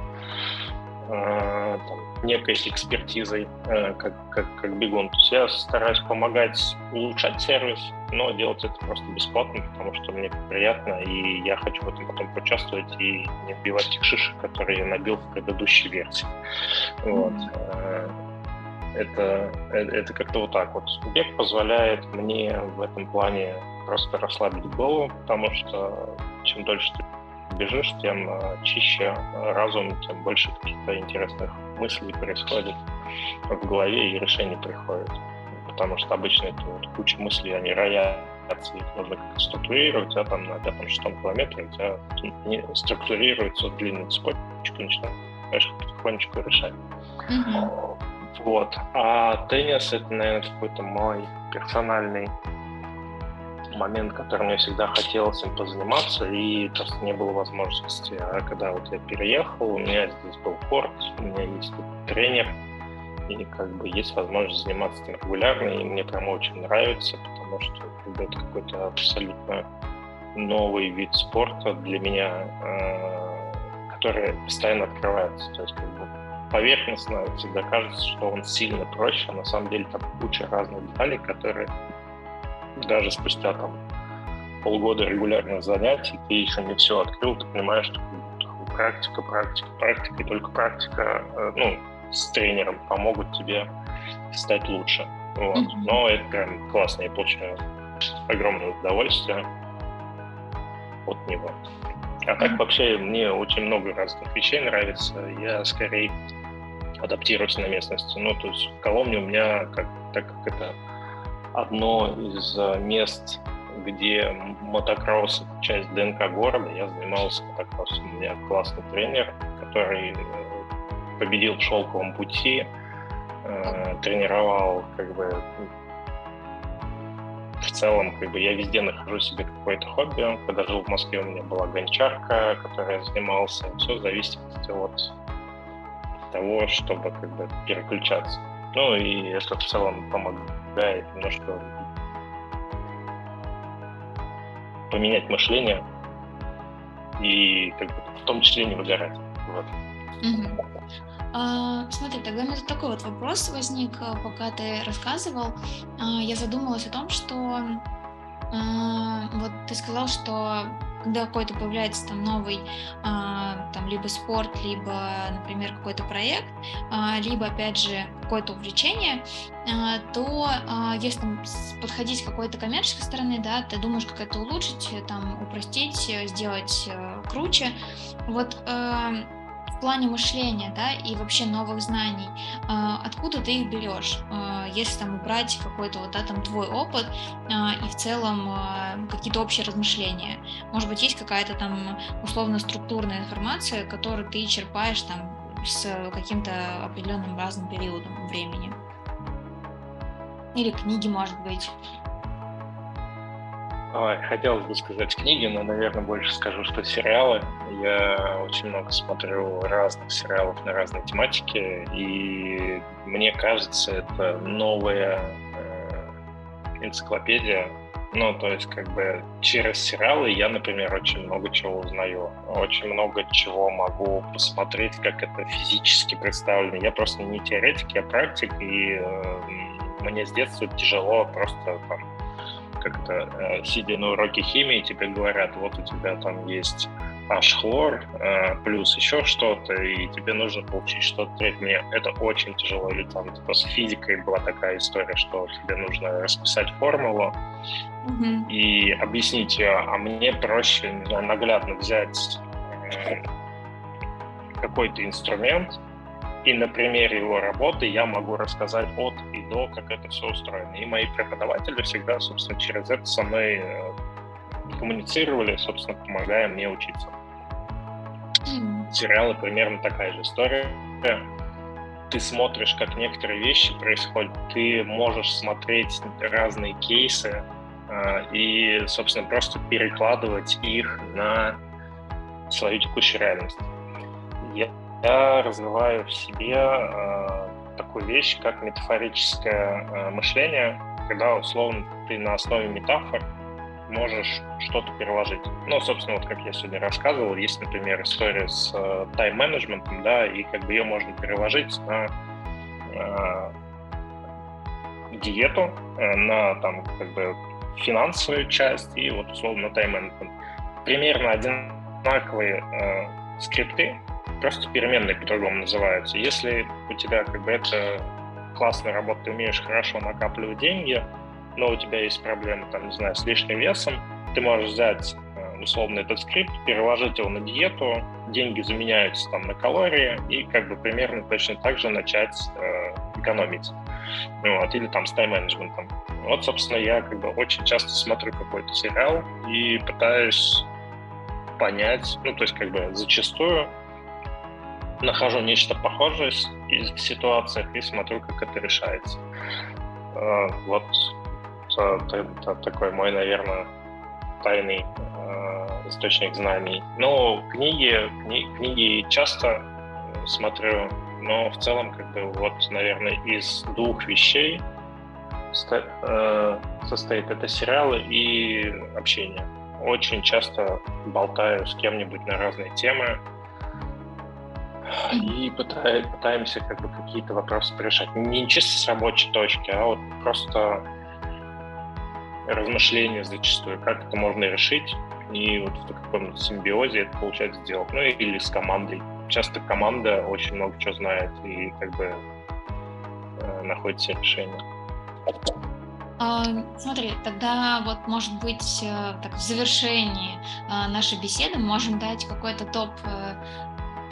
Э, там, некой экспертизой э, как, как, как бегун. То есть я стараюсь помогать улучшать сервис, но делать это просто бесплатно, потому что мне приятно, и я хочу в этом потом поучаствовать и не вбивать тех шишек, которые я набил в предыдущей версии. Вот. Э, это, это как-то вот так вот. Бег позволяет мне в этом плане просто расслабить голову, потому что чем дольше ты бежишь, тем э, чище разум, тем больше каких-то интересных мыслей происходит в голове и решений приходят. Потому что обычно это вот куча мыслей, они роятся, их нужно как-то структурировать, а там на пятом-шестом километре у тебя не структурируется длинная цепочка, начинаешь потихонечку решать. Mm-hmm. Вот. А теннис — это, наверное, какой-то мой персональный момент, который мне всегда хотелось им позаниматься, и просто не было возможности. А когда вот я переехал, у меня здесь был корт, у меня есть тренер, и как бы есть возможность заниматься этим регулярно, и мне прям очень нравится, потому что это какой-то абсолютно новый вид спорта для меня, э, который постоянно открывается. То есть как бы поверхностно всегда кажется, что он сильно проще, а на самом деле там куча разных деталей, которые даже спустя там полгода регулярных занятий ты еще не все открыл, ты понимаешь, что практика, практика, практика, и только практика, э, ну, с тренером помогут тебе стать лучше. Вот. Mm-hmm. Но это прям классно, я получаю огромное удовольствие от него. А так вообще мне очень много разных вещей нравится. Я скорее адаптируюсь на местности. Ну, то есть в Коломне у меня, как, так как это одно из э, мест, где мотокросс — часть ДНК города. Я занимался мотокроссом. У меня классный тренер, который э, победил в шелковом пути, э, тренировал как бы в целом, как бы я везде нахожу себе какое-то хобби. Когда жил в Москве, у меня была гончарка, которой я занимался. Все зависит от того, чтобы как бы переключаться. Ну и это в целом помогает немножко поменять мышление и как бы, в том числе не выгорать. Вот. А, смотри, тогда у меня такой вот вопрос возник, а, пока ты рассказывал. А, я задумалась о том, что а, вот ты сказал, что когда какой-то появляется там новый там либо спорт, либо, например, какой-то проект, либо, опять же, какое-то увлечение, то если там подходить с какой-то коммерческой стороны, да, ты думаешь, как это улучшить, там, упростить, сделать э, круче. Вот э, в плане мышления, да, и вообще новых знаний, а, откуда ты их берешь, а, если там убрать какой-то вот, да, там твой опыт а, и в целом какие-то общие размышления. Может быть, есть какая-то там условно-структурная информация, которую ты черпаешь там с каким-то определенным разным периодом времени. Или книги, может быть. Хотелось бы сказать книги, но, наверное, больше скажу, что сериалы. Я очень много смотрю разных сериалов на разные тематики, и мне кажется, это новая э, энциклопедия. Ну, то есть, как бы через сериалы я, например, очень много чего узнаю. Очень много чего могу посмотреть, как это физически представлено. Я просто не теоретик, я практик, и э, мне с детства тяжело просто там как-то э, сидя на уроке химии, тебе говорят, вот у тебя там есть H-хлор, э, плюс еще что-то, и тебе нужно получить что-то третье. Мне это очень тяжело. Или там типа, с физикой была такая история, что тебе нужно расписать формулу mm-hmm. и объяснить ее, а мне проще наглядно взять э, какой-то инструмент, и на примере его работы я могу рассказать от и до, как это все устроено. И мои преподаватели всегда, собственно, через это со мной э, коммуницировали, собственно, помогая мне учиться. сериалы примерно такая же история. Ты смотришь, как некоторые вещи происходят, ты можешь смотреть разные кейсы э, и, собственно, просто перекладывать их на свою текущую реальность. Я, я развиваю в себе э, такую вещь, как метафорическое э, мышление, когда, условно, ты на основе метафор можешь что-то переложить. Ну, собственно, вот как я сегодня рассказывал, есть, например, история с э, тайм-менеджментом, да, и как бы ее можно переложить на э, диету, на там как бы финансовую часть и вот условно тайм-менеджмент. Примерно одинаковые э, скрипты, просто переменные по-другому называются. Если у тебя как бы это классная работа, ты умеешь хорошо накапливать деньги, но у тебя есть проблемы, там, не знаю, с лишним весом, ты можешь взять э, условно этот скрипт, переложить его на диету, деньги заменяются там на калории, и как бы примерно точно так же начать э, экономить. Вот, или там с тайм-менеджментом. Вот, собственно, я как бы очень часто смотрю какой-то сериал и пытаюсь понять, ну, то есть как бы зачастую нахожу нечто похожее в ситуациях и смотрю, как это решается. Э, вот это такой мой, наверное, тайный э, источник знаний. Но книги, кни, книги часто смотрю, но в целом, как бы, вот, наверное, из двух вещей э, состоит это сериалы и общение. Очень часто болтаю с кем-нибудь на разные темы, и пытаемся как бы какие-то вопросы решать. Не чисто с рабочей точки, а вот просто размышления зачастую, как это можно решить, и вот в таком симбиозе это получается сделать. Ну или с командой. Часто команда очень много чего знает и как бы э, находит все решения. А, смотри, тогда вот, может быть, э, так, в завершении э, нашей беседы можем дать какой-то топ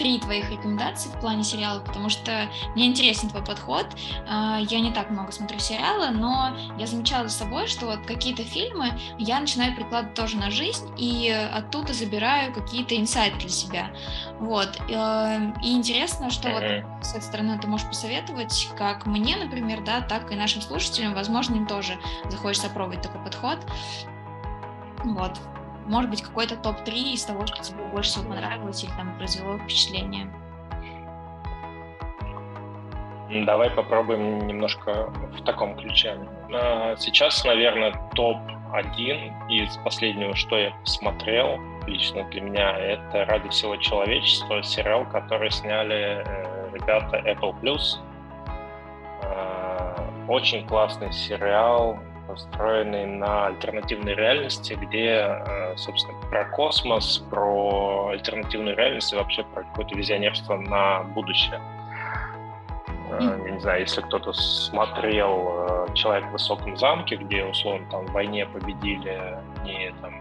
три твоих рекомендаций в плане сериала, потому что мне интересен твой подход. А, я не так много смотрю сериалы, но я замечала за собой, что вот какие-то фильмы я начинаю прикладывать тоже на жизнь и оттуда забираю какие-то инсайты для себя. Вот. Э, и интересно, что вот с этой стороны ты можешь посоветовать, как мне, например, да, так и нашим слушателям, возможно, им тоже захочется попробовать такой подход. Вот может быть, какой-то топ-3 из того, что тебе больше всего понравилось или там произвело впечатление? Давай попробуем немножко в таком ключе. А, сейчас, наверное, топ-1 из последнего, что я посмотрел, лично для меня, это «Ради всего человечества», сериал, который сняли э, ребята Apple+. А, очень классный сериал, построенный на альтернативной реальности, где, э, собственно, про космос, про альтернативную реальность и вообще про какое-то визионерство на будущее. Mm. Я не знаю, если кто-то смотрел э, «Человек в высоком замке», где, условно, там в войне победили не там,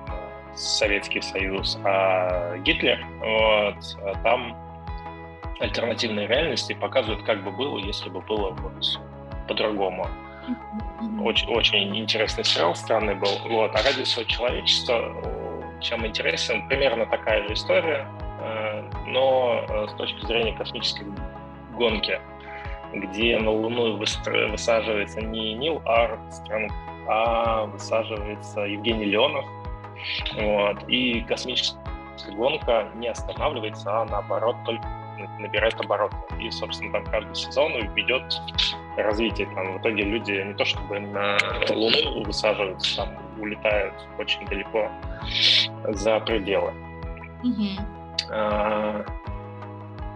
Советский Союз, а Гитлер, вот, там альтернативные реальности показывают, как бы было, если бы было вот по-другому. Очень, очень интересный сериал, странный был. Вот. А ради всего человечества, чем интересен, примерно такая же история, э, но э, с точки зрения космической гонки, где на Луну высаживается не Нил Армстронг, а высаживается Евгений Леонов. Вот. И космическая гонка не останавливается, а наоборот только набирает обороты. И, собственно, там каждый сезон ведет развитие. Там в итоге люди не то чтобы на Луну высаживаются, там улетают очень далеко за пределы. Mm-hmm.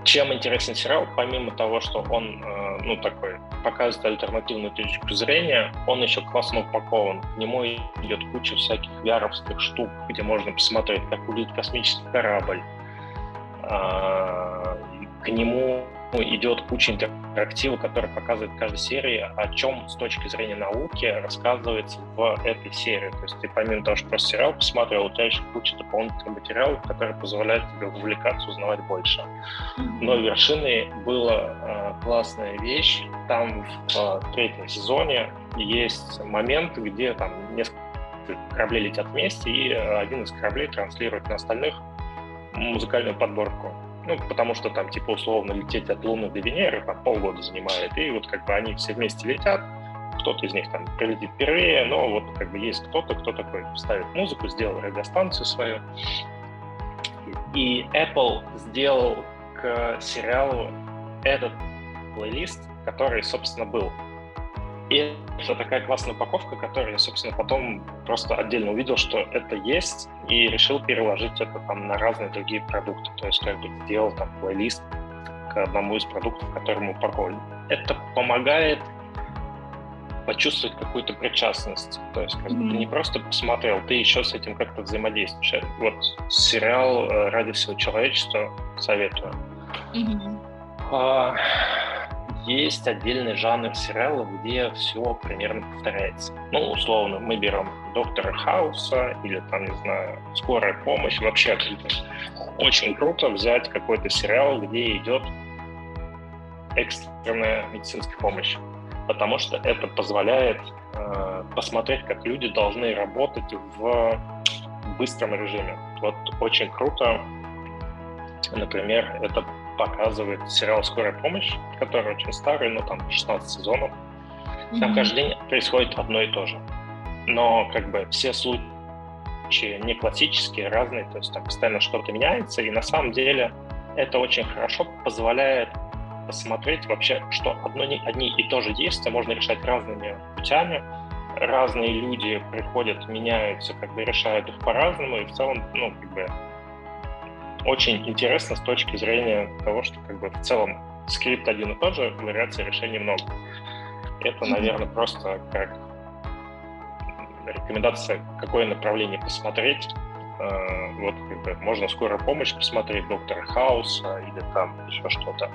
Чем интересен сериал, помимо того, что он, а, ну, такой, показывает альтернативную точку зрения, он еще классно упакован. К нему идет куча всяких вяровских штук, где можно посмотреть, как выглядит космический корабль. А, к нему идет куча интерактива, который показывает каждой серии, о чем с точки зрения науки рассказывается в этой серии. То есть ты помимо того, что просто сериал посмотрел, у тебя еще куча дополнительных материалов, которые позволяют тебе увлекаться, узнавать больше. Но вершиной была э, классная вещь. Там в э, третьем сезоне есть момент, где там несколько кораблей летят вместе, и один из кораблей транслирует на остальных музыкальную подборку ну, потому что там, типа, условно, лететь от Луны до Венеры там полгода занимает, и вот как бы они все вместе летят, кто-то из них там прилетит первее, но вот как бы есть кто-то, кто такой ставит музыку, сделал радиостанцию свою. И Apple сделал к сериалу этот плейлист, который, собственно, был. И это такая классная упаковка, которую я, собственно, потом просто отдельно увидел, что это есть, и решил переложить это там на разные другие продукты. То есть как бы сделал там плейлист к одному из продуктов, который мы упаковали. Это помогает почувствовать какую-то причастность. То есть как mm-hmm. ты не просто посмотрел, ты еще с этим как-то взаимодействуешь. Вот сериал э, «Ради всего человечества» советую. Mm-hmm. А, есть отдельный жанр сериалов, где все примерно повторяется. Ну, условно, мы берем Доктора Хауса или там, не знаю, Скорая помощь. Вообще, очень круто взять какой-то сериал, где идет экстренная медицинская помощь, потому что это позволяет э, посмотреть, как люди должны работать в быстром режиме. Вот очень круто, например, это показывает сериал «Скорая помощь», который очень старый, но там 16 сезонов. Mm-hmm. Там каждый день происходит одно и то же. Но как бы все случаи не классические, разные, то есть там постоянно что-то меняется, и на самом деле это очень хорошо позволяет посмотреть вообще, что одно, одни и то же действие можно решать разными путями, разные люди приходят, меняются, как бы решают их по-разному, и в целом, ну, как бы очень интересно с точки зрения того, что как бы в целом скрипт один и тот же, вариаций решений много. Это, наверное, просто как рекомендация, какое направление посмотреть. Э, вот как бы можно скорую помощь посмотреть доктора Хауса или там еще что-то.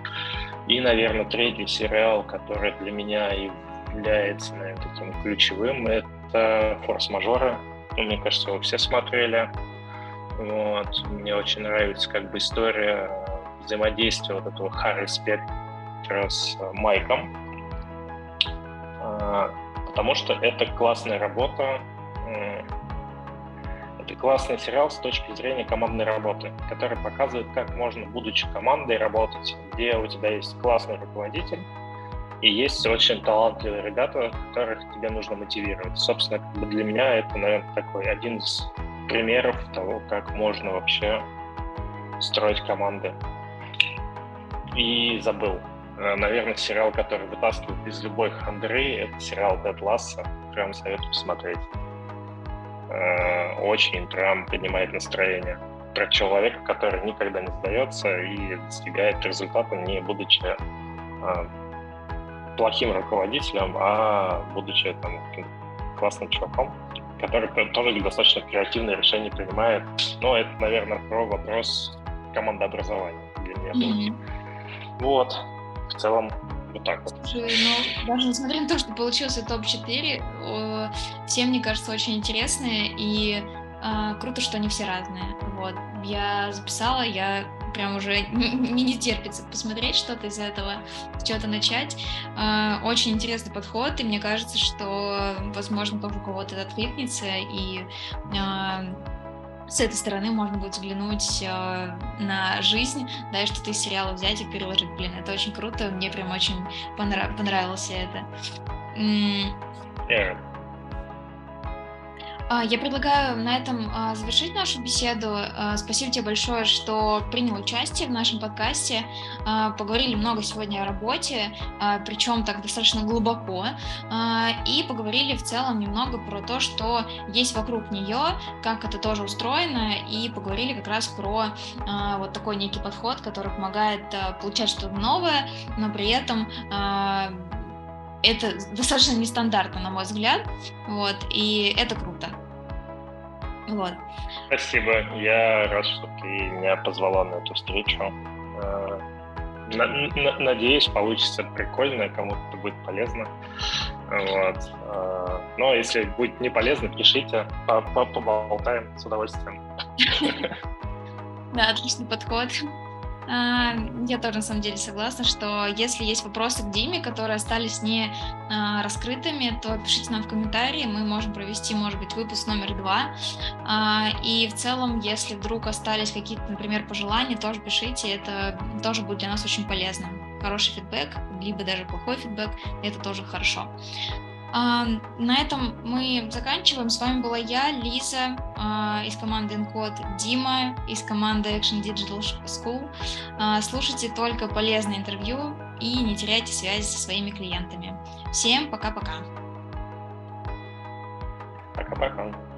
И, наверное, третий сериал, который для меня является наверное, таким ключевым, это «Форс-мажоры». Ну, мне кажется, его все смотрели. Вот. Мне очень нравится как бы история взаимодействия вот этого Харри Спектра с Майком, а, потому что это классная работа, это классный сериал с точки зрения командной работы, который показывает, как можно, будучи командой, работать, где у тебя есть классный руководитель, и есть очень талантливые ребята, которых тебе нужно мотивировать. Собственно, для меня это, наверное, такой один из примеров того, как можно вообще строить команды. И забыл. Э, наверное, сериал, который вытаскивает из любой хандры, это сериал Дед Ласса. Прям советую посмотреть. Э, очень прям поднимает настроение. Про человека, который никогда не сдается и достигает результата, не будучи э, плохим руководителем, а будучи там, классным чуваком который тоже достаточно креативные решения принимает. Но это, наверное, про вопрос командообразования для меня. Mm-hmm. Вот, в целом, вот так вот. Слушай, ну, даже несмотря на то, что получился топ-4, все, мне кажется, очень интересные, и э, круто, что они все разные. Вот, я записала, я прям уже не, не терпится посмотреть что-то из этого, с чего-то начать. Э, очень интересный подход, и мне кажется, что, возможно, тоже у кого-то это откликнется, и э, с этой стороны можно будет взглянуть э, на жизнь, да, и что-то из сериала взять и переложить. Блин, это очень круто, мне прям очень понрав- понравилось это. Yeah. А, я предлагаю на этом а, завершить нашу беседу. А, спасибо тебе большое, что принял участие в нашем подкасте. Поговорили много сегодня о работе, причем так достаточно глубоко. И поговорили в целом немного про то, что есть вокруг нее, как это тоже устроено, и поговорили как раз про вот такой некий подход, который помогает получать что-то новое, но при этом это достаточно нестандартно, на мой взгляд, вот, и это круто. Вот. Спасибо, я рад, что ты меня позвала на эту встречу. Э, надеюсь, получится прикольно, кому-то будет полезно. Вот. Э, но если будет не полезно, пишите, поболтаем с удовольствием. Да, отличный подход. А, я тоже на самом деле согласна, что если есть вопросы к Диме, которые остались не а, раскрытыми, то пишите нам в комментарии, мы можем провести, может быть, выпуск номер два. А, и в целом, если вдруг остались какие-то, например, пожелания, тоже пишите, это тоже будет для нас очень полезно. Хороший фидбэк, либо даже плохой фидбэк, это тоже хорошо. А, на этом мы заканчиваем. С вами была я, Лиза а, из команды Encode, Дима из команды Action Digital School. А, слушайте только полезные интервью и не теряйте связи со своими клиентами. Всем пока-пока. Пока-пока.